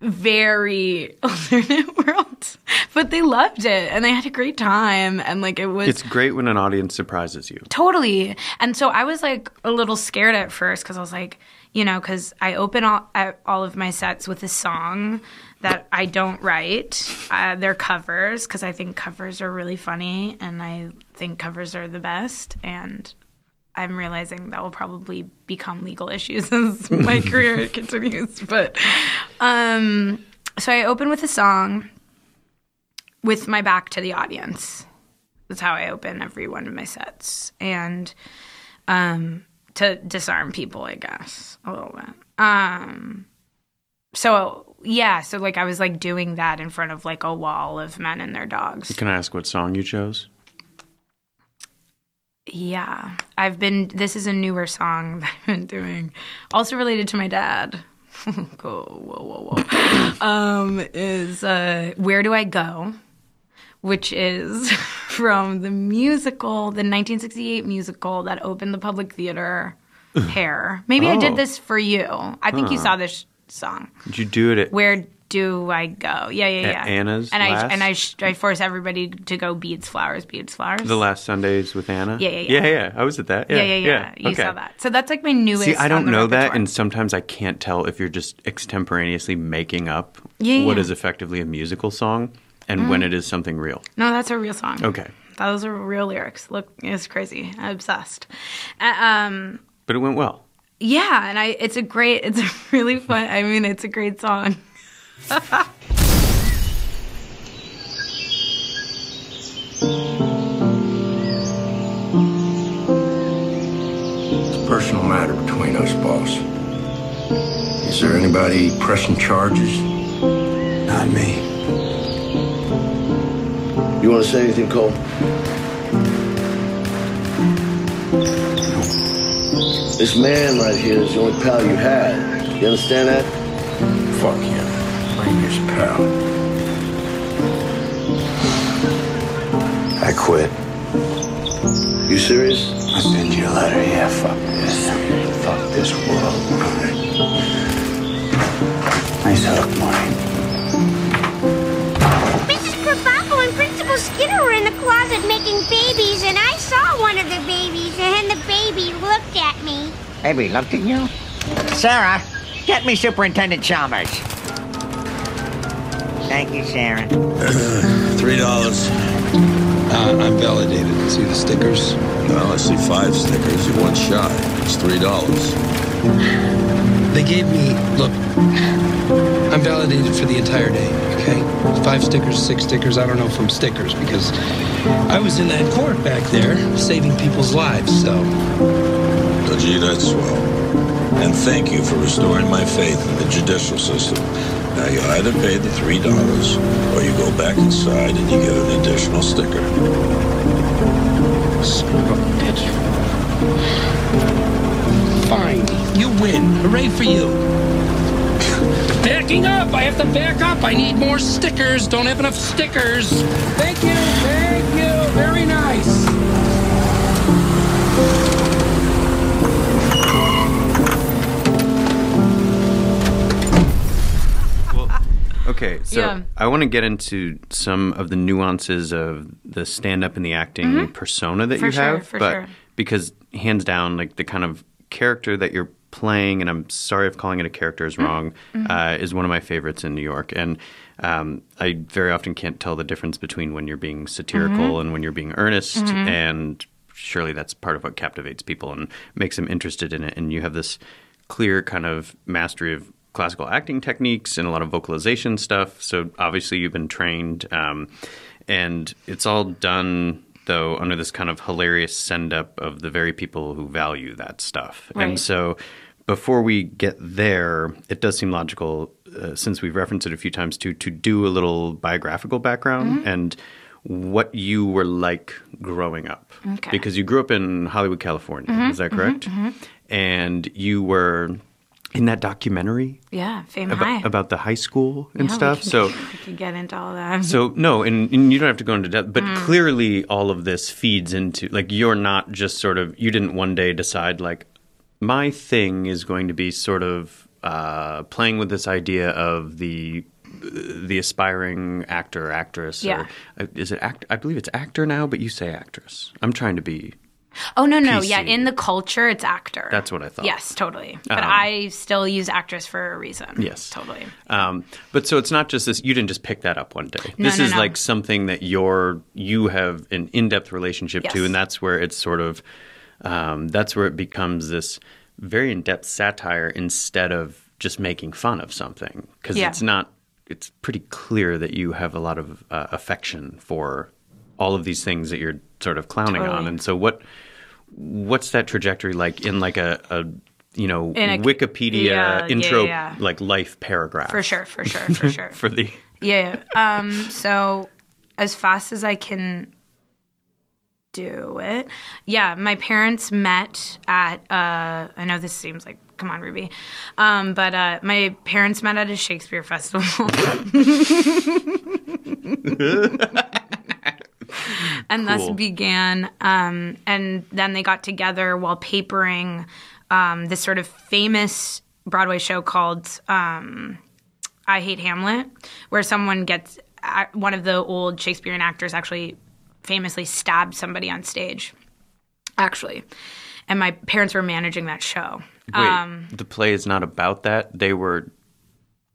very [LAUGHS] alternate world. But they loved it and they had a great time. And like it was It's great when an audience surprises you. Totally. And so I was like a little scared at first because I was like, you know, because I open all, all of my sets with a song that I don't write. Uh, they're covers because I think covers are really funny and I think covers are the best. And I'm realizing that will probably become legal issues [LAUGHS] as my [LAUGHS] career continues. But um, so I open with a song with my back to the audience. That's how I open every one of my sets. And um, to disarm people, I guess, a little bit. Um, so yeah, so like I was like doing that in front of like a wall of men and their dogs. Can I ask what song you chose? Yeah. I've been this is a newer song [LAUGHS] that I've been doing. Also related to my dad. [LAUGHS] whoa, whoa, whoa, whoa. [LAUGHS] um, is uh Where Do I Go? Which is from the musical, the 1968 musical that opened the public theater Hair. Maybe I Oh. did this for you. I think you saw this song. Did you do it at Where do I go? Yeah, yeah, yeah. Anna's and I and I, sh- I force everybody to go beads, flowers, beads, flowers. the last Sundays with Anna? Yeah, yeah, Yeah, yeah. yeah. I was at that. Yeah, yeah, yeah, yeah. You Okay. saw that. So that's like my newest. See, I don't know that, and sometimes I can't tell if you're just extemporaneously making up what is effectively a musical song and when it is something real. no, that's a real song. Okay. those are real lyrics. Look, it's crazy. I'm obsessed. Uh, um, But it went well. yeah, and I. It's a great. It's a [LAUGHS] really fun. I mean, it's a great song it's a personal matter between us, boss. Is there anybody pressing charges? Not me. You want to say anything, Cole? This man right here is the only pal you had. You understand that? Fuck him. I'm his pal. I quit. You serious? I'll send you a letter. Yeah, fuck this. Fuck this world. Nice hook, Marty. Mrs. Krabappel and Principal Skinner were in the closet making babies, and I saw one of the babies, and the baby looked at me. Baby looked at you? Sarah, get me Superintendent Chalmers. Thank you, Sharon. [CLEARS THROAT] Three dollars. Uh, I'm validated. See the stickers? Well, I see five stickers. You one shy. It's three dollars. They gave me. Look, I'm validated for the entire day. Okay, five stickers, six stickers. I don't know if I'm stickers because I was in that court back there saving people's lives. So. Oh, gee, that's swell. And thank you for restoring my faith in the judicial system. Now you either pay the three dollars, or you go back inside and you get an additional sticker. Son of a bitch. Fine, you win. Hooray for you. [LAUGHS] Backing up! I have to back up! I need more stickers! Don't have enough stickers! Thank you! Thank you! Very nice! Okay, so Yeah. I want to get into some of the nuances of the stand up and the acting Mhm. persona that For you sure, have. for but sure. because hands down, like the kind of character that you're playing, and I'm sorry if calling it a character is wrong, Mhm. uh, is one of my favorites in New York. And um, I very often can't tell the difference between when you're being satirical Mhm. and when you're being earnest. Mhm. And surely that's part of what captivates people and makes them interested in it. And you have this clear kind of mastery of classical acting techniques and a lot of vocalization stuff. So obviously you've been trained, um, and it's all done though under this kind of hilarious send up of the very people who value that stuff. Right. And so before we get there, it does seem logical, uh, since we've referenced it a few times, to to do a little biographical background Mhm. and what you were like growing up. Okay. Because you grew up in Hollywood, California. Mhm, Is that correct? mhm. And you were in that documentary Yeah, Fame about, High. about the high school and Yeah, stuff. can- So [LAUGHS] we could get into all that. so no, and, and you don't have to go into depth, but Mm. clearly all of this feeds into like you're not just sort of you didn't one day decide like my thing is going to be sort of uh, playing with this idea of the the aspiring actor or actress Yeah. or uh, is it act I believe it's actor now but you say actress I'm trying to be oh no, no, PC. yeah. In the culture, it's actor. That's what I thought. Yes, totally. But Um, I still use actress for a reason. Yes. totally. Um, but so it's not just this. You didn't just pick that up one day. No, this no, is no. like something that you're you have an in-depth relationship to, and that's where it's sort of um, that's where it becomes this very in-depth satire instead of just making fun of something because Yeah. it's not. It's pretty clear that you have a lot of uh, affection for all of these things that you're sort of clowning on, and so what what's that trajectory like in like a, a you know a- Wikipedia yeah, yeah, intro yeah. like life paragraph For sure, for sure, [LAUGHS] for sure. for the Yeah. Um, so as fast as I can do it. Yeah, my parents met at uh I know this seems like come on Ruby. Um, but uh my parents met at a Shakespeare festival. [LAUGHS] [LAUGHS] [LAUGHS] and thus began um and then they got together while papering um this sort of famous Broadway show called um I Hate Hamlet, where someone gets uh, one of the old Shakespearean actors actually famously stabbed somebody on stage. Actually, and my parents were managing that show. Wait, Um, the play is not about that. They were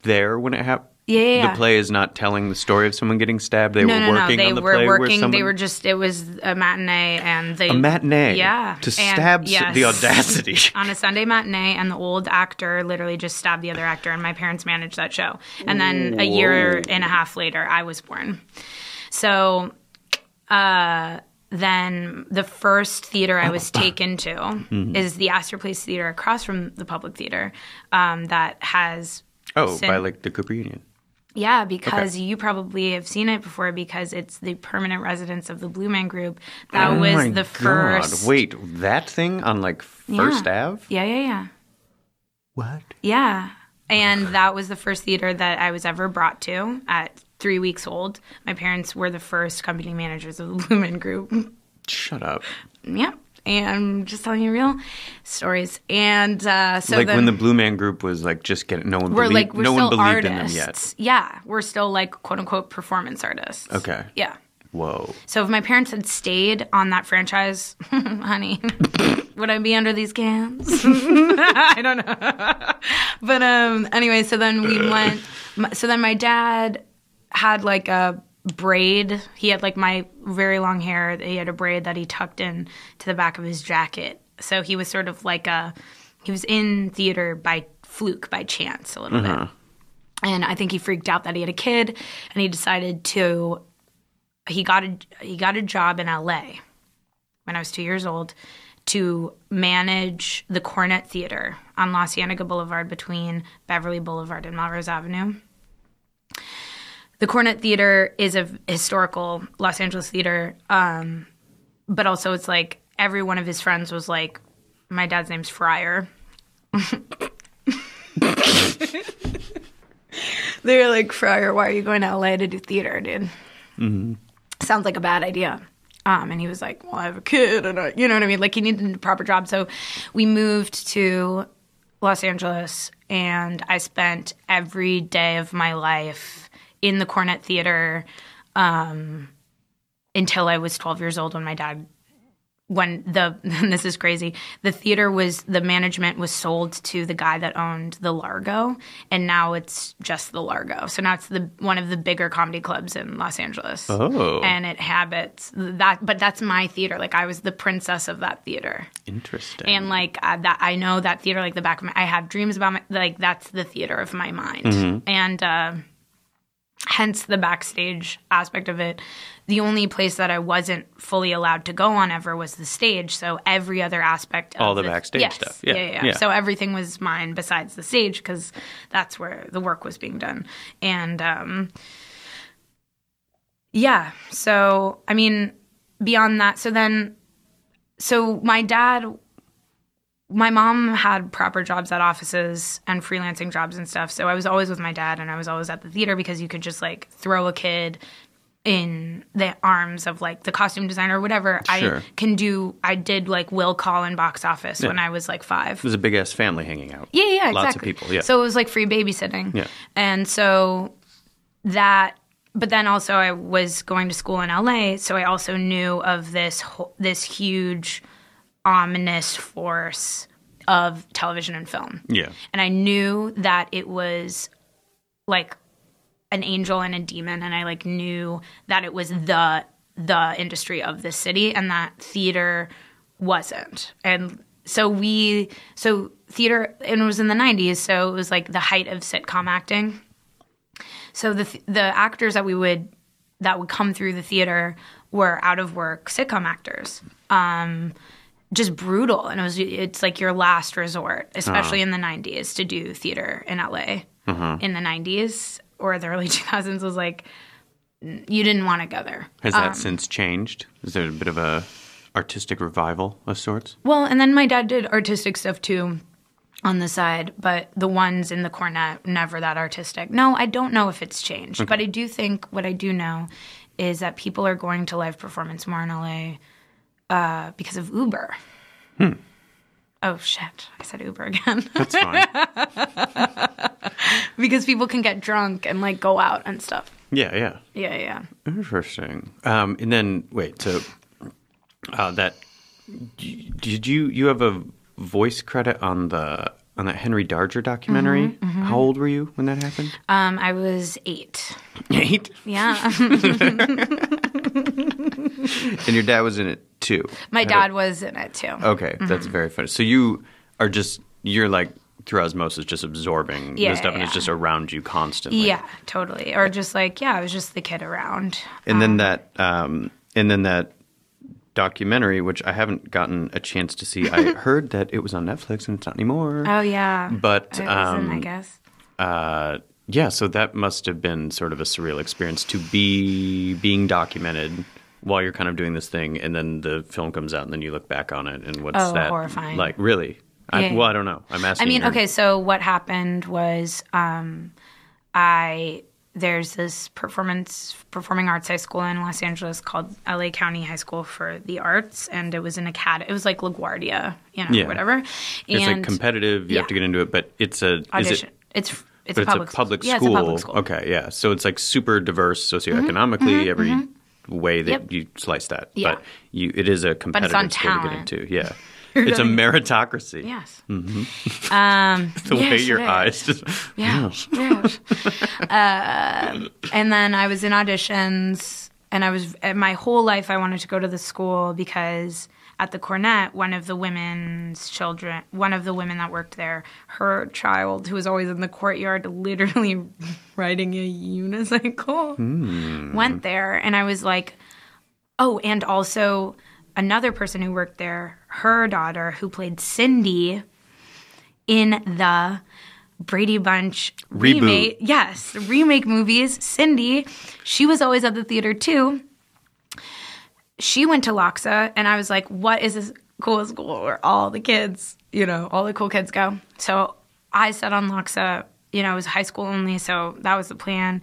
there when it happened. Yeah, yeah, yeah. The play is not telling the story of someone getting stabbed. They no, were no, working no. They on the were play where working. someone They were just. It was a matinee, and they a matinee. Yeah, to and- stab yes. the audacity. [LAUGHS] on a Sunday matinee, and the old actor literally just stabbed the other actor, and my parents managed that show. And then a year and a half later, I was born. So uh, then the first theater I was [LAUGHS] taken to Mhm. is the Astor Place Theater across from the Public Theater um, that has. Oh, sin- by like the Cooper Union. Yeah, because you probably have seen it before because it's the permanent residence of the Blue Man Group. That oh was my the God. first. Wait, that thing on like First yeah. Ave? Yeah, yeah, yeah. What? Yeah. Oh and that was the first theater that I was ever brought to at three weeks old. My parents were the first company managers of the Blue Man Group. Shut up. Yep. And just telling you real stories. And uh, so like then when the Blue Man Group was like just getting no one we're believed, like we're no still one believed artists. in them yet. Yeah, we're still like quote unquote performance artists. Okay. Yeah. Whoa. So if my parents had stayed on that franchise, [LAUGHS] honey, [LAUGHS] would I be under these cans? [LAUGHS] I don't know. but um, anyway, so then we went. So then my dad had like a braid. He had like my very long hair. He had a braid that he tucked in to the back of his jacket. So he was sort of like a. He was in theater by fluke, by chance, a little bit. Uh-huh. And I think he freaked out that he had a kid, and he decided to he got a he got a job in LA when I was two years old to manage the Coronet Theater on La Cienega Boulevard between Beverly Boulevard and Melrose Avenue. The Coronet Theater is a historical Los Angeles theater, um, but also it's like every one of his friends was like, my dad's name's Fryer. [LAUGHS] they were like, Fryer, why are you going to LA to do theater, dude? Mm-hmm. sounds like a bad idea. Um, and he was like, well, I have a kid and I, you know what I mean? Like he needed a proper job. So we moved to Los Angeles and I spent every day of my life in the Coronet Theater um, until I was 12 years old when my dad when the [LAUGHS] this is crazy the theater was the management was sold to the guy that owned the largo and now it's just the largo so now it's the one of the bigger comedy clubs in los angeles Oh. and it habits that but that's my theater like i was the princess of that theater Interesting. and like uh, that i know that theater like the back of my i have dreams about my like that's the theater of my mind Mhm. and uh hence the backstage aspect of it. The only place that I wasn't fully allowed to go on ever was the stage. So every other aspect, of All the backstage yes, stuff. Yeah, yeah, yeah, yeah. So everything was mine besides the stage because that's where the work was being done. And um, yeah, so I mean, beyond that, so then, so my dad my mom had proper jobs at offices and freelancing jobs and stuff. So I was always with my dad and I was always at the theater because you could just like throw a kid in the arms of like the costume designer or whatever. Sure. I can do, I did like will call in box office Yeah. when I was like five. It was a big ass family hanging out. Yeah, yeah, exactly. Lots of people. Yeah. So it was like free babysitting. Yeah. And so that, but then also I was going to school in LA, so I also knew of this this huge ominous force of television and film. Yeah. And I knew that it was like an angel and a demon and I like knew that it was the the industry of the city and that theater wasn't. And so we so theater and it was in the 90s so it was like the height of sitcom acting. So the the actors that we would that would come through the theater were out of work sitcom actors. Um just brutal and it was it's like your last resort especially Uh-huh. in the 90s to do theater in LA Uh-huh. in the 90s or the early [LAUGHS] 2000s was like you didn't want to go there Has that Um, since changed? Is there a bit of a artistic revival of sorts? well and then my dad did artistic stuff too on the side but the ones in the coronet never that artistic no I don't know if it's changed Okay. but I do think what I do know is that people are going to live performance more in LA uh, because of Uber Hmm. Oh shit! I said Uber again. That's fine. [LAUGHS] because people can get drunk and like go out and stuff. Yeah, yeah. Yeah, yeah. Interesting. Um, and then wait, so uh, that did you you have a voice credit on the on that Henry Darger documentary? Mhm, mhm. How old were you when that happened? Um, I was eight. [LAUGHS] Eight. Yeah. [LAUGHS] [LAUGHS] and your dad was in it too. My dad a- was in it too. Okay, that's Mhm. very funny. So you are just you're like through osmosis just absorbing Yeah, this stuff and it's just around you constantly. Yeah, totally. Or just like, yeah, I was just the kid around. And then that um and then that documentary, which I haven't gotten a chance to see. I [LAUGHS] heard that it was on Netflix and it's not anymore. Oh yeah, But wasn't, I um, guess. uh, yeah, so that must have been sort of a surreal experience to be being documented while you're kind of doing this thing, and then the film comes out, and then you look back on it, and what's Oh, that horrifying. like? Really? I, well, I don't know. I'm asking. I mean, her. okay, so what happened was um, I there's this performance performing arts high school in Los Angeles called LA County High School for the Arts, and it was an academy. It was like LaGuardia, you know, Yeah. whatever. It's and like competitive. You yeah. have to get into it, but it's a audition. it? it's it's but a public it's a public yeah, school. it's a public school. Okay, yeah. So it's like super diverse socioeconomically, mhm, every mhm. way that Yep. you slice that. Yeah. But you, it is a competitive on school to get into. Yeah. [LAUGHS] It's a meritocracy. Yes. hmm [LAUGHS] Um, [LAUGHS] the way your is. eyes just. Yeah. yes. Um, and then I was in auditions, and I was my whole life I wanted to go to the school because at the Coronet, one of the women's children, one of the women that worked there, her child, who was always in the courtyard, [LAUGHS] literally riding a unicycle, Hmm. went there, and I was like, oh, and also another person who worked there, her daughter, who played Cindy in the Brady Bunch Reboot. remake. Yes, remake movies. Cindy, she was always at the theater too. She went to LACHSA, and I was like, "What is this cool school where all the kids, you know, all the cool kids go?" So I said on LACHSA, you know, it was high school only, so that was the plan.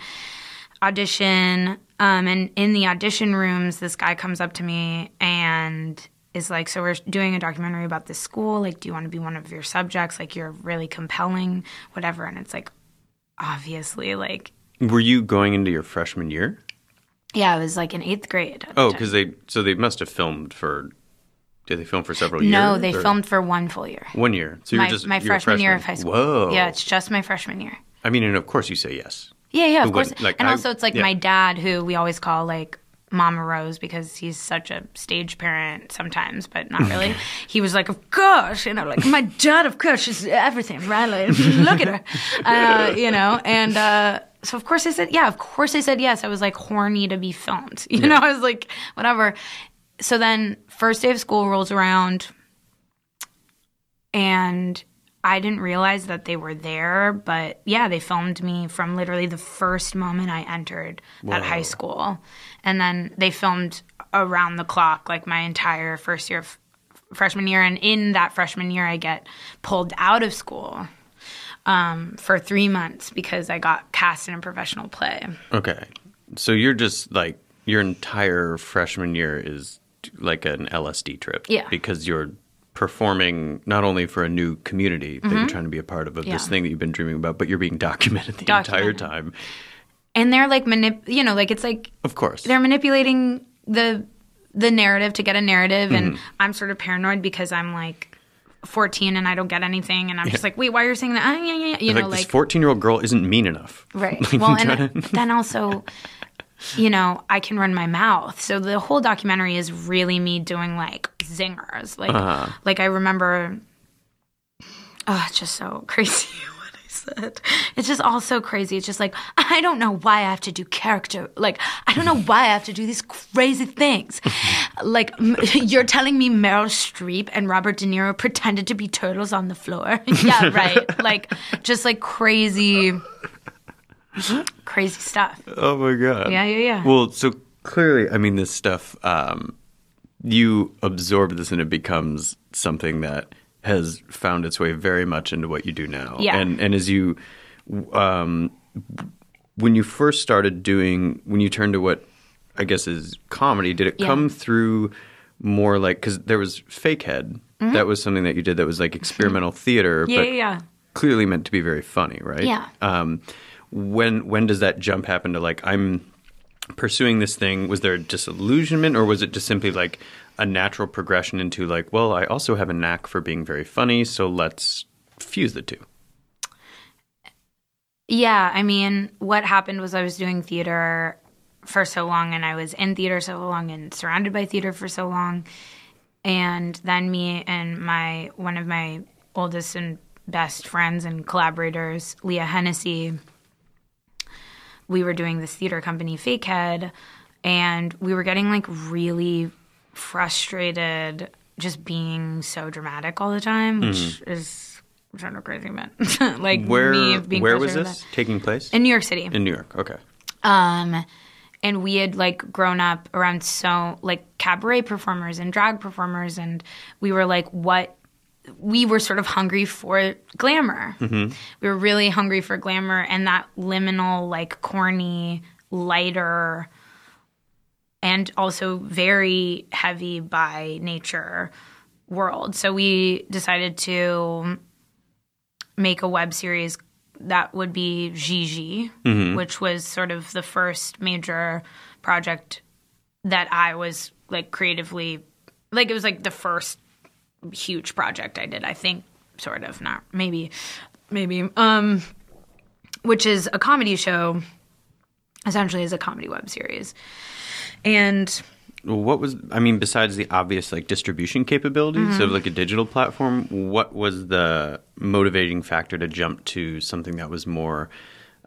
Audition, um, and in the audition rooms, this guy comes up to me and is like, "So we're doing a documentary about this school. Like, do you want to be one of your subjects? Like, you're really compelling, whatever." And it's like, obviously, like, Were you going into your freshman year? Yeah, it was like in eighth grade. Oh, because they so they must have filmed for. Did they film for several years? No, they or- filmed for one full year. one year. So you're my just my a freshman year of high school. Whoa. Yeah, it's just my freshman year. I mean, and of course you say yes. Yeah, yeah, of course. Like, and I- also, it's like yeah. my dad, who we always call like Mama Rose because he's such a stage parent sometimes, but not really. he was like, "Of course," you know, like my dad, of course, is everything, right? Like, [LAUGHS] look at her, uh, you know. And uh, so, of course, I said, "Yeah." Of course, I said yes. I was like horny to be filmed, [LAUGHS] you know. I was like, whatever. So then, first day of school rolls around, and I didn't realize that they were there, but yeah, they filmed me from literally the first moment I entered that high school. And then they filmed around the clock, like my entire first year, of freshman year. And in that freshman year, I get pulled out of school um, for three months because I got cast in a professional play. Okay. So you're just like your entire freshman year is like an LSD trip. Yeah. Because you're performing not only for a new community that you're Mhm. trying to be a part of, of Yeah. this thing that you've been dreaming about, but you're being documented the entire time. And they're like, manip- you know, like it's like Of course. they're manipulating the the narrative to get a narrative and Mhm. i'm sort of paranoid because i'm like 14 and i don't get anything and i'm just like wait why are you saying that? Ah, yeah, yeah, yeah. you like know this like 14 year old girl isn't mean enough. right. [LAUGHS] Like, well and [LAUGHS] then also you know i can run my mouth. So the whole documentary is really me doing like zingers. Like Uh-huh. like i remember oh it's just so [LAUGHS] crazy said it's just all so crazy. It's just like [LAUGHS] i don't know why i have to do character like i don't know [LAUGHS] why i have to do these crazy things. [LAUGHS] Like m- you're telling me meryl streep and robert de niro pretended to be turtles on the floor? Yeah right. Like just like crazy crazy stuff. Oh my god. Yeah, yeah, yeah. Well, so clearly, I mean, this stuff, um, you absorb this and it becomes something that has found its way very much into what you do now. Yeah. And and as you, um, when you first started doing, when you turned to what I guess is comedy, did it Yeah. come through more like because there was Fakehead. Mhm. That was something that you did that was like experimental theater, yeah but yeah, yeah clearly meant to be very funny, right? Yeah. Um, when when does that jump happen to like I'm pursuing this thing? Was there a disillusionment, or was it just simply like a natural progression into like, well, I also have a knack for being very funny, so let's fuse the two. Yeah, I mean, what happened was I was doing theater for so long and I was in theater so long and surrounded by theater for so long. And then me and my one of my oldest and best friends and collaborators, Leah Hennessy, we were doing this theater company Fakehead and we were getting like really frustrated just being so dramatic all the time, which Mhm. is kind of crazy, man. [LAUGHS] like where me being where was this taking place? In New York City. In New York. Okay. Um, and we had like grown up around so like cabaret performers and drag performers, and we were like, what? We were sort of hungry for glamour. Mhm. We were really hungry for glamour and that liminal, like corny, lighter, and also very heavy by nature world. So we decided to make a web series that would be Gigi, Mhm. which was sort of the first major project that I was like creatively like it was like the first huge project I did, I think sort of not maybe maybe um which is a comedy show essentially is a comedy web series. And What was I mean besides the obvious like distribution capabilities Mhm. of like a digital platform, what was the motivating factor to jump to something that was more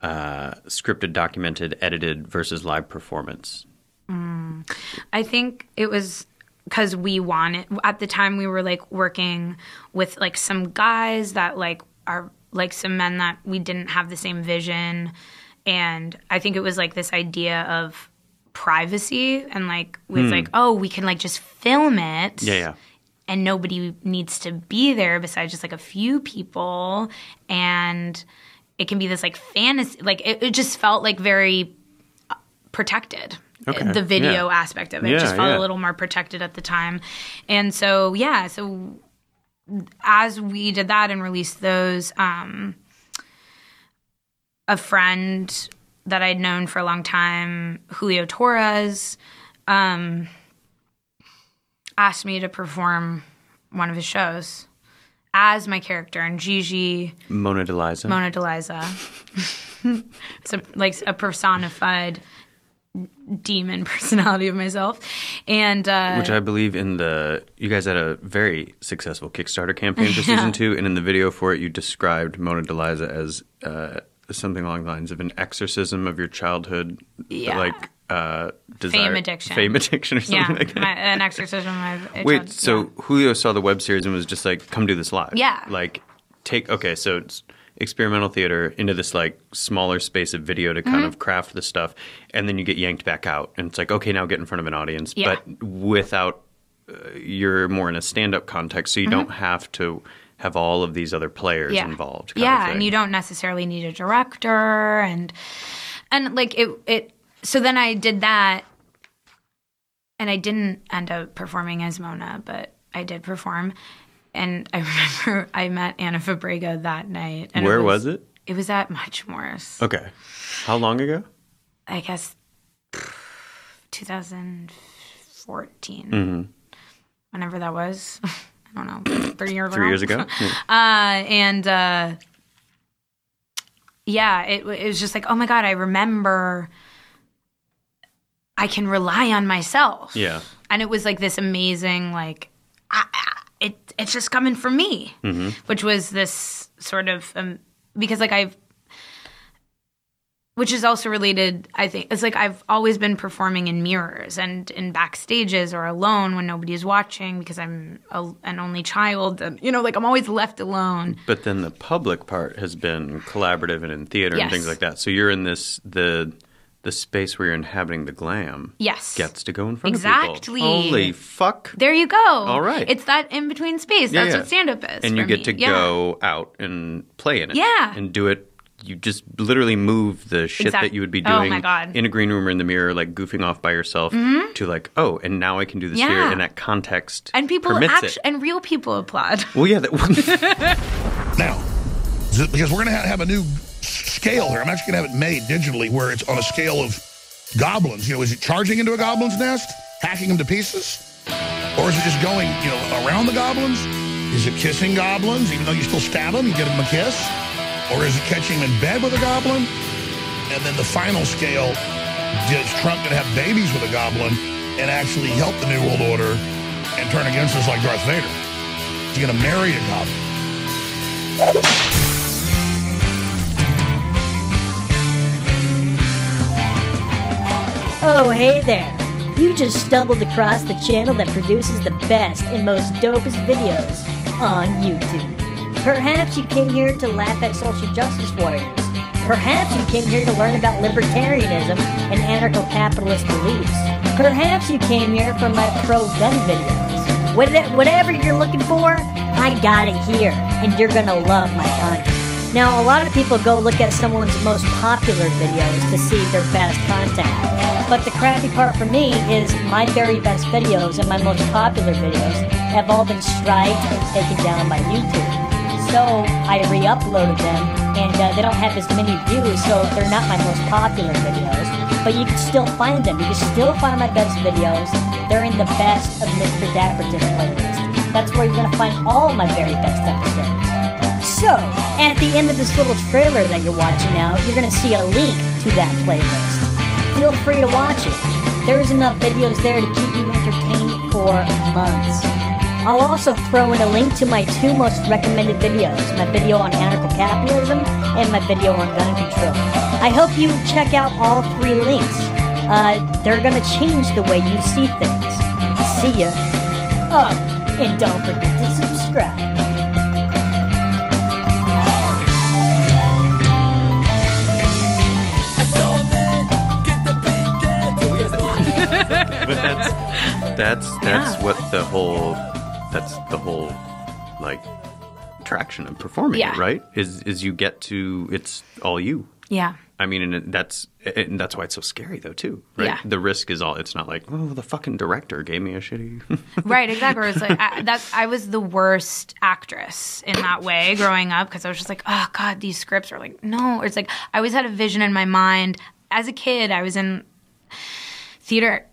uh, scripted, documented, edited versus live performance? Mm. I think it was because we wanted at the time we were like working with like some guys that like are like some men that we didn't have the same vision and I think it was like this idea of privacy and like with Hmm. like oh we can like just film it Yeah, yeah. and nobody needs to be there besides just like a few people and it can be this like fantasy like it, it just felt like very uh, protected Okay, the video yeah. aspect of it Yeah, just felt yeah. a little more protected at the time and so yeah so as we did that and released those um a friend that I'd known for a long time, Julio Torres, um, asked me to perform one of his shows as my character in Gigi, Mona DeLisa. Mona DeLisa. it's [LAUGHS] a, like a personified demon [LAUGHS] personality of myself. And uh, Which I believe in the you guys had a very successful Kickstarter campaign for [LAUGHS] Yeah. season two, and in the video for it, you described Mona DeLisa as uh, something along the lines of an exorcism of your childhood, Yeah. like uh, desire, fame addiction. fame addiction, or something yeah, like that. my, an exorcism of Wait, child- so Julio saw the web series and was just like, "Come do this live." Yeah. Like, take okay, so it's experimental theater into this like smaller space of video to kind Mhm. of craft the stuff, and then you get yanked back out, and it's like, okay, now get in front of an audience, Yeah. but without uh, you're more in a stand-up context, so you Mhm. don't have to have all of these other players yeah. involved. Yeah, and you don't necessarily need a director and and like it it so then I did that and I didn't end up performing as Mona, but I did perform. And I [LAUGHS] remember I met Ana Fabrega that night. And Where was it? It was at Muchmore's. Okay, how long ago? I guess 2014. Mhm. Whenever that was. [LAUGHS] I don't know, [COUGHS] three years Three ago. years ago? [LAUGHS] Yeah. Uh, and uh, yeah, it, it was just like, oh my God, I remember I can rely on myself. Yeah. And it was like this amazing, like, I, I, it, it's just coming from me Mm-hmm. which was this sort of um, because like I've which is also related I think it's like I've always been performing in mirrors and in backstages or alone when nobody's watching because I'm a, an only child and you know like I'm always left alone But then the public part has been collaborative and in theater and things like that. So you're in this the the space where you're inhabiting the glam. Yes. Gets to go in front of Exactly. people. Holy fuck. there you go All right. it's that in between space Yeah, that's yeah. what stand up is And you get me. to Yeah. go out and play in it. Yeah. And do it you just literally move the shit Exact- that you would be Oh, doing my God. in a green room or in the mirror, like goofing off by yourself, Mhm. to like, oh, and now I can do this here, Yeah. and that context and people permits act- it. and real people applaud [LAUGHS] Well, yeah, that, [LAUGHS] Now, because we're going to have a new scale here. I'm actually going to have it made digitally where it's on a scale of goblins. You know, is it charging into a goblin's nest, hacking them to pieces? Or is it just going, you know, around the goblins? Is it kissing goblins, even though you still stab them, you give them a kiss? Or is it catching them in bed with a goblin? And then the final scale, is Trump going to have babies with a goblin and actually help the New World Order and turn against us like Darth Vader? Is he going to marry a goblin? Oh, hey there. You just stumbled across the channel that produces the best and most dopest videos on YouTube. Perhaps you came here to laugh at social justice warriors. Perhaps you came here to learn about libertarianism and anarcho capitalist beliefs. Perhaps you came here for my pro gun videos. Whatever you're looking for, I got it here, and you're gonna love my content. Now, a lot of people go look at someone's most popular videos to see their best content. But the crappy part for me is my very best videos and my most popular videos have all been striked and taken down by YouTube. So I re-uploaded them, and uh, they don't have as many views, so they're not my most popular videos. But you can still find them. You can still find my best videos. They're in the best of Mr. Dapperton playlist. That's where you're gonna find all my very best episodes. So, at the end of this little trailer that you're watching now, you're gonna see a link to that playlist. Feel free to watch it. There's enough videos there to keep you entertained for months. I'll also throw in a link to my two most recommended videos, my video on anarcho-capitalism and my video on gun control. I hope you check out all three links. Uh, they're gonna change the way you see things. See ya. Oh, and don't forget to subscribe. but that's that's that's Yeah. what the whole that's the whole like attraction of performing Yeah. right? Is is you get to it's all you. Yeah. I mean, and that's and that's why it's so scary though too. Right? Yeah. The risk is all. It's not like oh the fucking director gave me a shitty. [LAUGHS] right, exactly. It's like I, that. I was the worst actress in that way growing up because I was just like, oh god, these scripts are like no. It's like I always had a vision in my mind. As a kid, I was in theater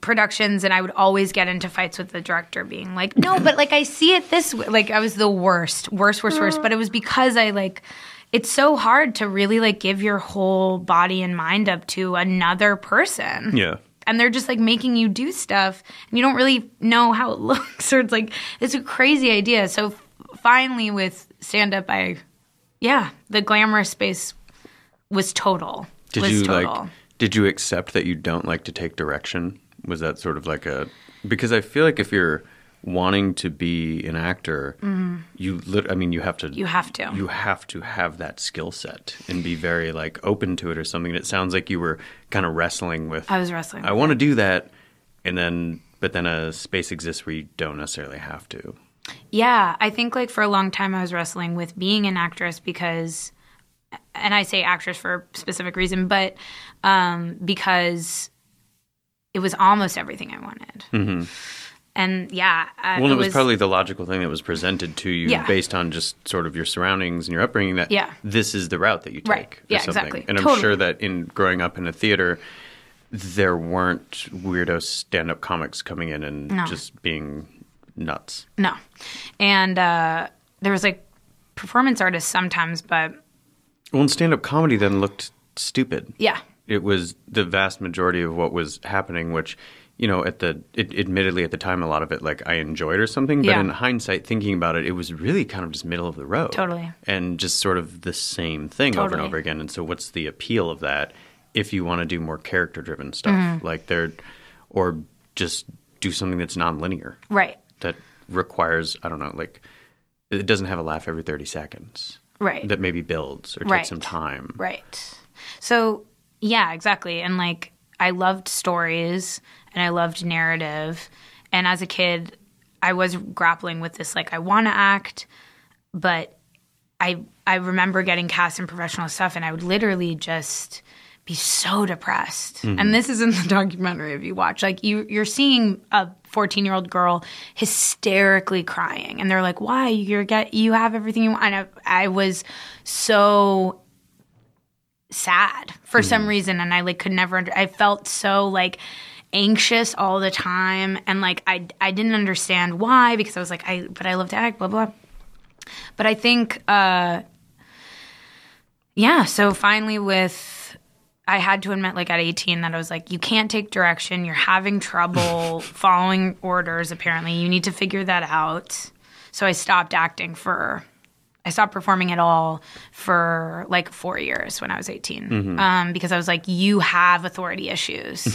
productions and I would always get into fights with the director being like, "No, but like I see it this way." Like I was the worst, worst, worst, worst, but it was because I like it's so hard to really like give your whole body and mind up to another person yeah. and they're just like making you do stuff and you don't really know how it [LAUGHS] looks or it's like it's a crazy idea so finally with stand up i yeah the glamorous space was total Did was you total. like? Did you accept that you don't like to take direction? Was that sort of like a? Because I feel like if you're wanting to be an actor, Mhm. you lit. I mean, you have to. You have to. You have to have that skill set and be very like open to it or something. And it sounds like you were kind of wrestling with. I was wrestling I want to do that, and then but then a space exists where you don't necessarily have to. Yeah, I think like for a long time I was wrestling with being an actress because, and I say actress for a specific reason, but um, because it was almost everything I wanted. hmm And yeah, I, well, it was, probably the logical thing that was presented to you Yeah. based on just sort of your surroundings and your upbringing that Yeah. this is the route that you take. Right. or Yeah, something. exactly. And I'm sure that in growing up in a theater, there weren't weirdo stand up comics coming in and No. just being nuts. no, and uh, there was like performance artists sometimes, but Well, and stand up comedy then looked stupid. yeah, It was the vast majority of what was happening, which, you know, at the, it, admittedly at the time, a lot of it like I enjoyed or something. But Yeah. in hindsight, thinking about it, it was really kind of just middle of the road. Totally. And just sort of the same thing over and over again. And so, what's the appeal of that if you want to do more character driven stuff? Mhm. Like there, or just do something that's nonlinear right, that requires, I don't know, like it doesn't have a laugh every 30 seconds. Right. That maybe builds or takes some time. right. So yeah, exactly. And like I loved stories and I loved narrative, and as a kid, I was grappling with this like I want to act, but I I remember getting cast in professional stuff, and I would literally just be so depressed. Mhm. And this is in the [LAUGHS] documentary if you watch. Like you you're seeing a 14 year old girl hysterically crying, and they're like, "Why? You're get you have everything you want." And I, I was so sad for some reason, and I like could never. Under- I felt so like anxious all the time, and like I I didn't understand why because I was like I but I love to act blah blah. But I think uh yeah, so finally with I had to admit like at 18 that I was like you can't take direction, you're having trouble [LAUGHS] following orders apparently. You need to figure that out. So I stopped acting for I stopped performing at all for like 4 years when I was 18. Mhm. Um because I was like you have authority issues.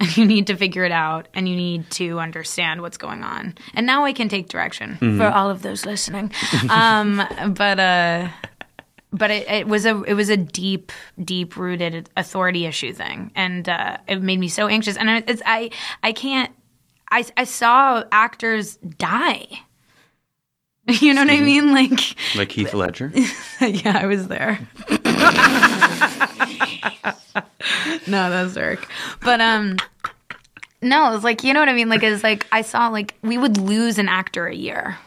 and [LAUGHS] you need to figure it out and you need to understand what's going on. And now I can take direction Mhm. for all of those listening. um, [LAUGHS] but uh, but it, it was a it was a deep deep rooted authority issue thing, and uh, it made me so anxious. And it's I I can't I I saw actors die. [LAUGHS] You know what I mean? Like Like Heath Ledger. [LAUGHS] yeah, I was there. [LAUGHS] no, that's dark. But um no, it's like you know what I mean? Like it's like I saw like we would lose an actor a year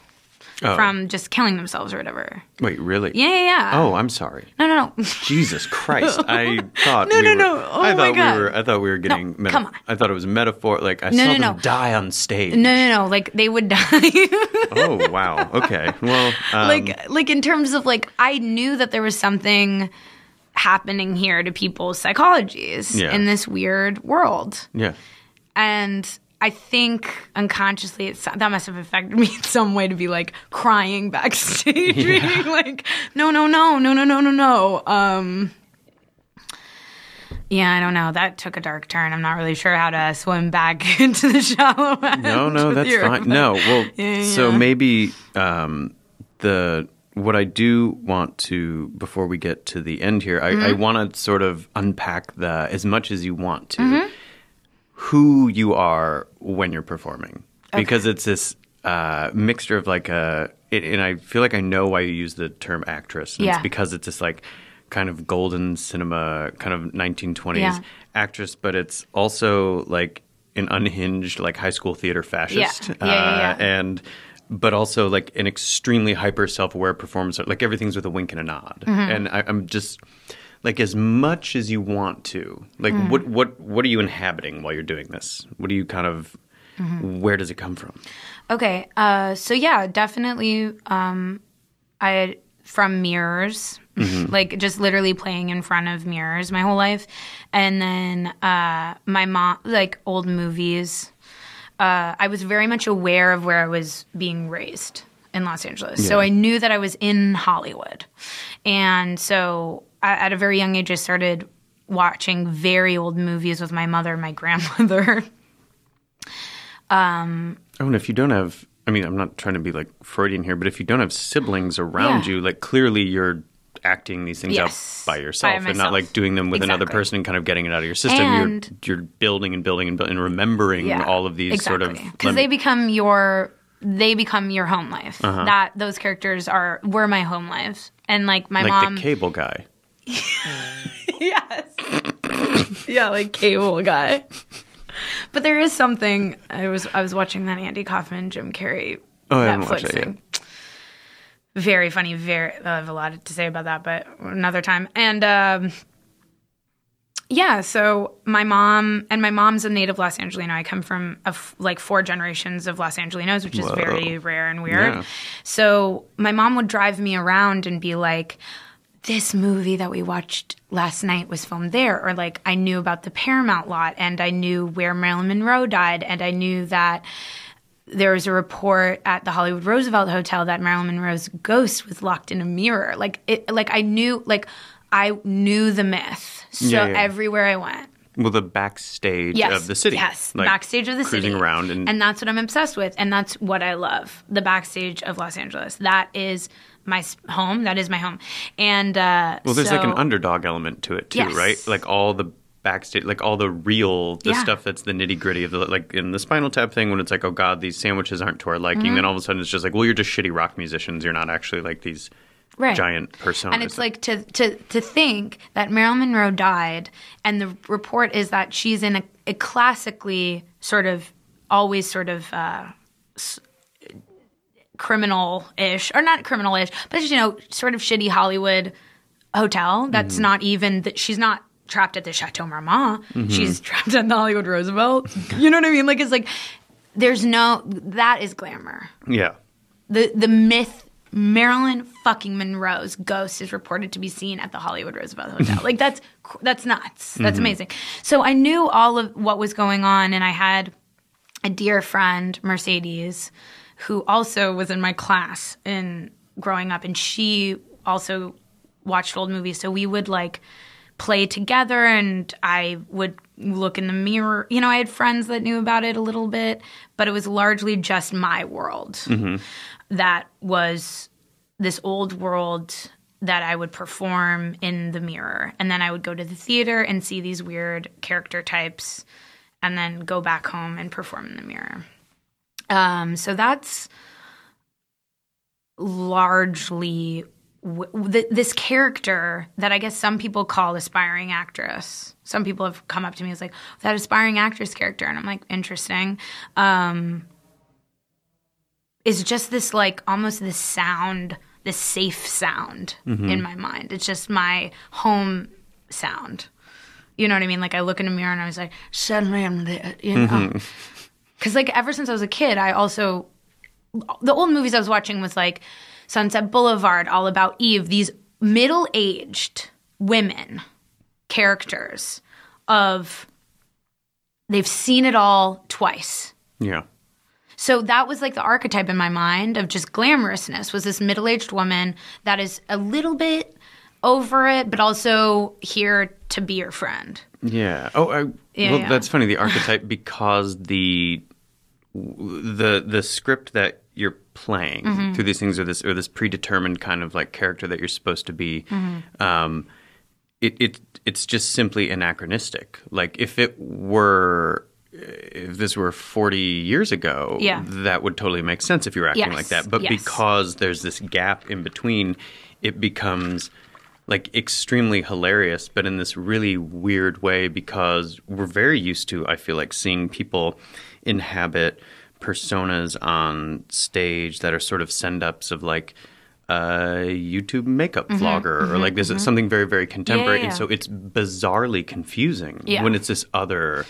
Oh. from just killing themselves or whatever. Wait, really? Yeah, yeah, yeah. Oh, I'm sorry. No, no, no. Jesus [LAUGHS] Christ! I thought No, we no, were, no. Oh I my God. we were. I thought we were getting. meta- come on. I thought it was metaphor. Like I No, saw no, them no. die on stage. No, no, no. Like they would [LAUGHS] die. Oh wow. Okay. Well, um, like like in terms of like I knew that there was something happening here to people's psychologies Yeah. in this weird world. yeah. And I think unconsciously it's, that must have affected [LAUGHS] me in some way to be like crying backstage, [LAUGHS] yeah. like no, no, no, no, no, no, no, no. Um, yeah, I don't know. That took a dark turn. I'm not really sure how to swim back [LAUGHS] into the shallow end. No, no, that's fine. No, well, yeah, yeah. so maybe um, the what I do want to before we get to the end here, I, mm-hmm. I want to sort of unpack the as much as you want to. Mm-hmm who you are when you're performing Okay. because it's this uh, mixture of like a it, and I feel like I know why you use the term actress. And Yeah. It's because it's this like kind of golden cinema kind of 1920s Yeah. actress, but it's also like an unhinged like high school theater fascist. Yeah. Yeah, yeah, yeah. Uh, and but also like an extremely hyper self-aware performance like everything's with a wink and a nod Mhm. and I, i'm just like as much as you want to like Mm. what what what are you inhabiting while you're doing this what do you kind of Mhm. where does it come from Okay. Uh, so yeah, definitely. Um, I from mirrors, Mhm. [LAUGHS] like just literally playing in front of mirrors my whole life, and then uh, my mom, like old movies. Uh, I was very much aware of where I was being raised in Los Angeles, so I knew that I was in Hollywood, and so at a very young age, I started watching very old movies with my mother and my [LAUGHS] grandmother. um, oh and if you don't have i mean i'm not trying to be like freudian here but if you don't have siblings around Yeah. you like clearly you're acting these things Yes, out by yourself and not like doing them with another person and kind of getting it out of your system And- you're you're building and building and, building and remembering Yeah, all of these sort of because they become your they become your home life. Uh-huh. That those characters are were my home lives, and like my like mom. the cable guy [LAUGHS] yes. yeah, like cable guy. But there is something I was I was watching that Andy Kaufman Jim Carrey Oh, Netflix watched that yet. thing. Very funny. Very I have a lot to say about that, but another time. And um, yeah, so my mom and my mom's a native Los Angelino. I come from a f- like four generations of Los Angelinos, which is Whoa. very rare and weird. Yeah. So my mom would drive me around and be like, this movie that we watched last night was filmed there. Or like, I knew about the Paramount lot and I knew where Marilyn Monroe died and I knew that there was a report at the Hollywood Roosevelt Hotel that Marilyn Monroe's ghost was locked in a mirror. Like it, like I knew, like I knew the myth. So Yeah, yeah. everywhere I went, well the backstage Yes, of the city yes, Like, backstage of the cruising city. around and, and that's what I'm obsessed with, and that's what I love. The backstage of Los Angeles. That is my home. That is my home. And uh, well there's like an underdog element to it too Yes. right like all the backstage like all the real the Yeah. stuff that's the nitty gritty of the like in the spinal tap thing when it's like oh god these sandwiches aren't to our liking Mhm. then all of a sudden it's just like well you're just shitty rock musicians you're not actually like these Right. giant personas And it's like to to to think that Marilyn Monroe died, and the report is that she's in a, a classically sort of always sort of uh, s- criminal-ish or not criminal-ish, but you know, sort of shitty Hollywood hotel. That's Mhm. not even that she's not trapped at the Chateau Marmont. Mhm. She's [LAUGHS] trapped at the Hollywood Roosevelt. [LAUGHS] You know what I mean? Like it's like there's no that is glamour yeah the the myth Marilyn fucking Monroe's ghost is reported to be seen at the Hollywood Roosevelt Hotel. [LAUGHS] like that's that's nuts. That's Mhm. amazing. So I knew all of what was going on, and I had a dear friend Mercedes, who also was in my class in growing up, and she also watched old movies. So we would like play together, and I would look in the mirror. You know, I had friends that knew about it a little bit, but it was largely just my world Mhm. that was this old world that I would perform in the mirror. And then I would go to the theater and see these weird character types and then go back home and perform in the mirror. Um, so that's largely w- th- this character that I guess some people call aspiring actress. Some people have come up to me as like that aspiring actress character, and I'm like, interesting. Um, is just this like almost this sound, this safe sound Mhm. in my mind. It's just my home sound. You know what I mean? Like I look in a mirror and I was like, suddenly I'm. You know. Mhm. Because like ever since I was a kid, I also the old movies I was watching was like Sunset Boulevard, All About Eve. These middle aged women characters of they've seen it all twice. Yeah. So that was like the archetype in my mind of just glamorousness was this middle aged woman that is a little bit over it, but also here to be your friend. Yeah. Oh, I, Yeah, well, yeah. that's funny. The [LAUGHS] archetype because the the the script that you're playing Mhm. through these things, or this or this predetermined kind of like character that you're supposed to be. Mhm. Um, it it it's just simply anachronistic. Like if it were. If this were 40 years ago, Yeah. that would totally make sense if you were acting Yes, like that. But yes. because there's this gap in between, it becomes like extremely hilarious, but in this really weird way because we're very used to, I feel like, seeing people inhabit personas on stage that are sort of send ups of like a YouTube makeup Mhm, vlogger or mhm, like this mhm. is something very, very contemporary. Yeah, yeah, And so it's bizarrely confusing Yeah. when it's this other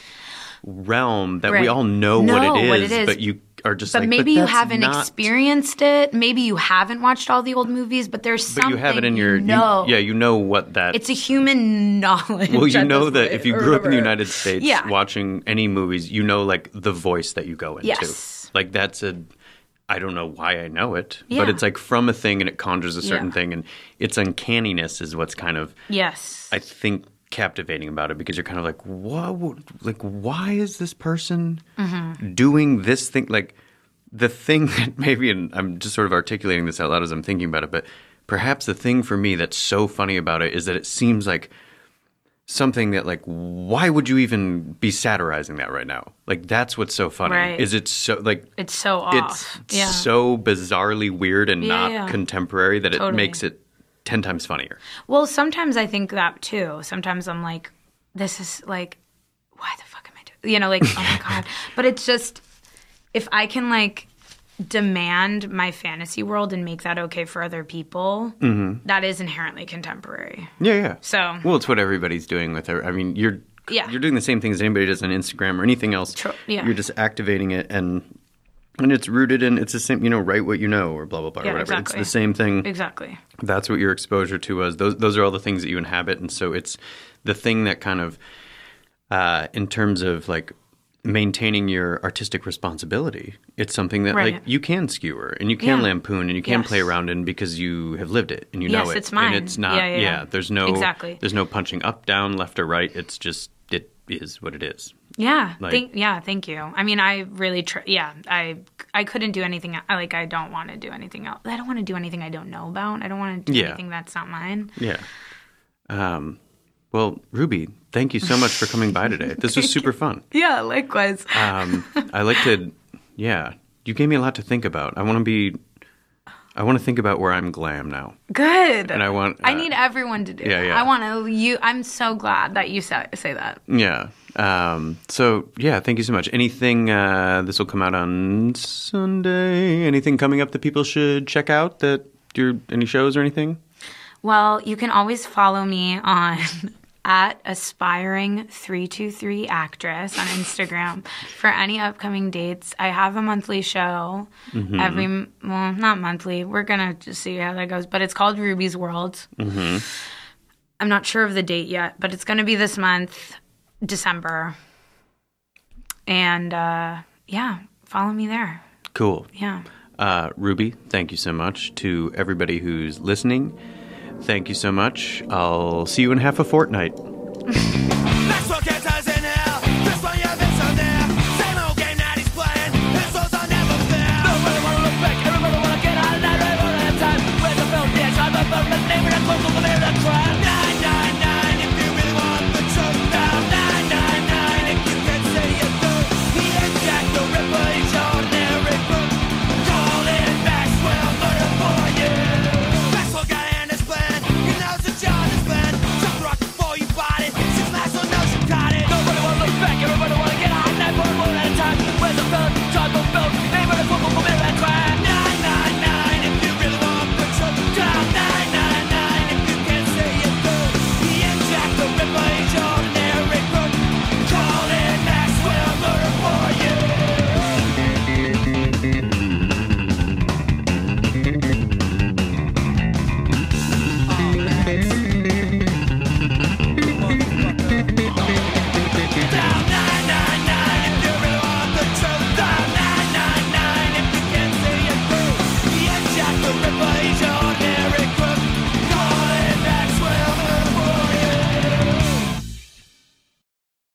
realm that we all know, what, it is, what it is. but you are just but like, maybe you that's haven't not experienced it. Maybe you haven't watched all the old movies, but there's but something you have it in your you know. You, yeah you know what that It's a human knowledge. well you know that if you grew up in the united states Yeah. watching any movies you know like the voice that you go into Yes. like that's a i don't know why i know it Yeah. but it's like from a thing and it conjures a certain Yeah. thing and its uncanniness is what's kind of Yes. i think captivating about it because you're kind of like what like why is this person Mhm. doing this thing like the thing [LAUGHS] that maybe and i'm just sort of articulating this out loud as i'm thinking about it but perhaps the thing for me that's so funny about it is that it seems like something that like why would you even be satirizing that right now like that's what's so funny Right. is it so like It's so off. it's yeah. so bizarrely weird and Yeah, not yeah. contemporary that it makes it 10 times funnier Well, sometimes I think that too. Sometimes I'm like, this is like, why the fuck am I doing? You know, like, oh my [LAUGHS] god. But it's just if I can like demand my fantasy world and make that okay for other people, Mhm. that is inherently contemporary. yeah yeah So well it's what everybody's doing with it i mean you're Yeah. you're doing the same thing as anybody does on instagram or anything else True. yeah. you're just activating it and and it's rooted in it's the same you know write what you know or blah blah blah Yeah, or whatever exactly. it's the same thing Exactly. that's what your exposure to was those those are all the things that you inhabit and so it's the thing that kind of uh in terms of like maintaining your artistic responsibility it's something that Right. like you can skewer and you can Yeah. lampoon and you can Yes. play around in because you have lived it and you know it it's mine. and it's not Yeah, yeah, yeah. there's no Exactly. there's no punching up down left or right it's just it is what it is Yeah. Like- thank, yeah. Thank you. I mean, I really, tr- yeah, I, I couldn't do anything. I like, I don't want to do anything else. I don't want to do anything I don't know about. I don't want to do Yeah. anything that's not mine. yeah um well ruby thank you so much for coming by today [LAUGHS] this was super fun Yeah. Likewise. um, I like to, yeah. You gave me a lot to think about. I want to be, I want to think about where I'm glam now, Good. and I want. I uh, need everyone to do. yeah, that. yeah. I want to. You. I'm so glad that you say, say that. Yeah. Um, so yeah, thank you so much. Anything? Uh, this will come out on Sunday. Anything coming up that people should check out? That your any shows or anything? Well, you can always follow me on [LAUGHS] at aspiring 323 actress on Instagram for any upcoming dates. I have a monthly show Mhm. every well, not monthly. We're going to just see how that goes, but it's called Ruby's World. Mm-hmm. I'm not sure of the date yet, but it's going to be this month, December. And uh yeah, follow me there. Cool. Yeah. Uh, Ruby, thank you so much to everybody who's listening. Thank you so much. I'll see you in half a fortnight.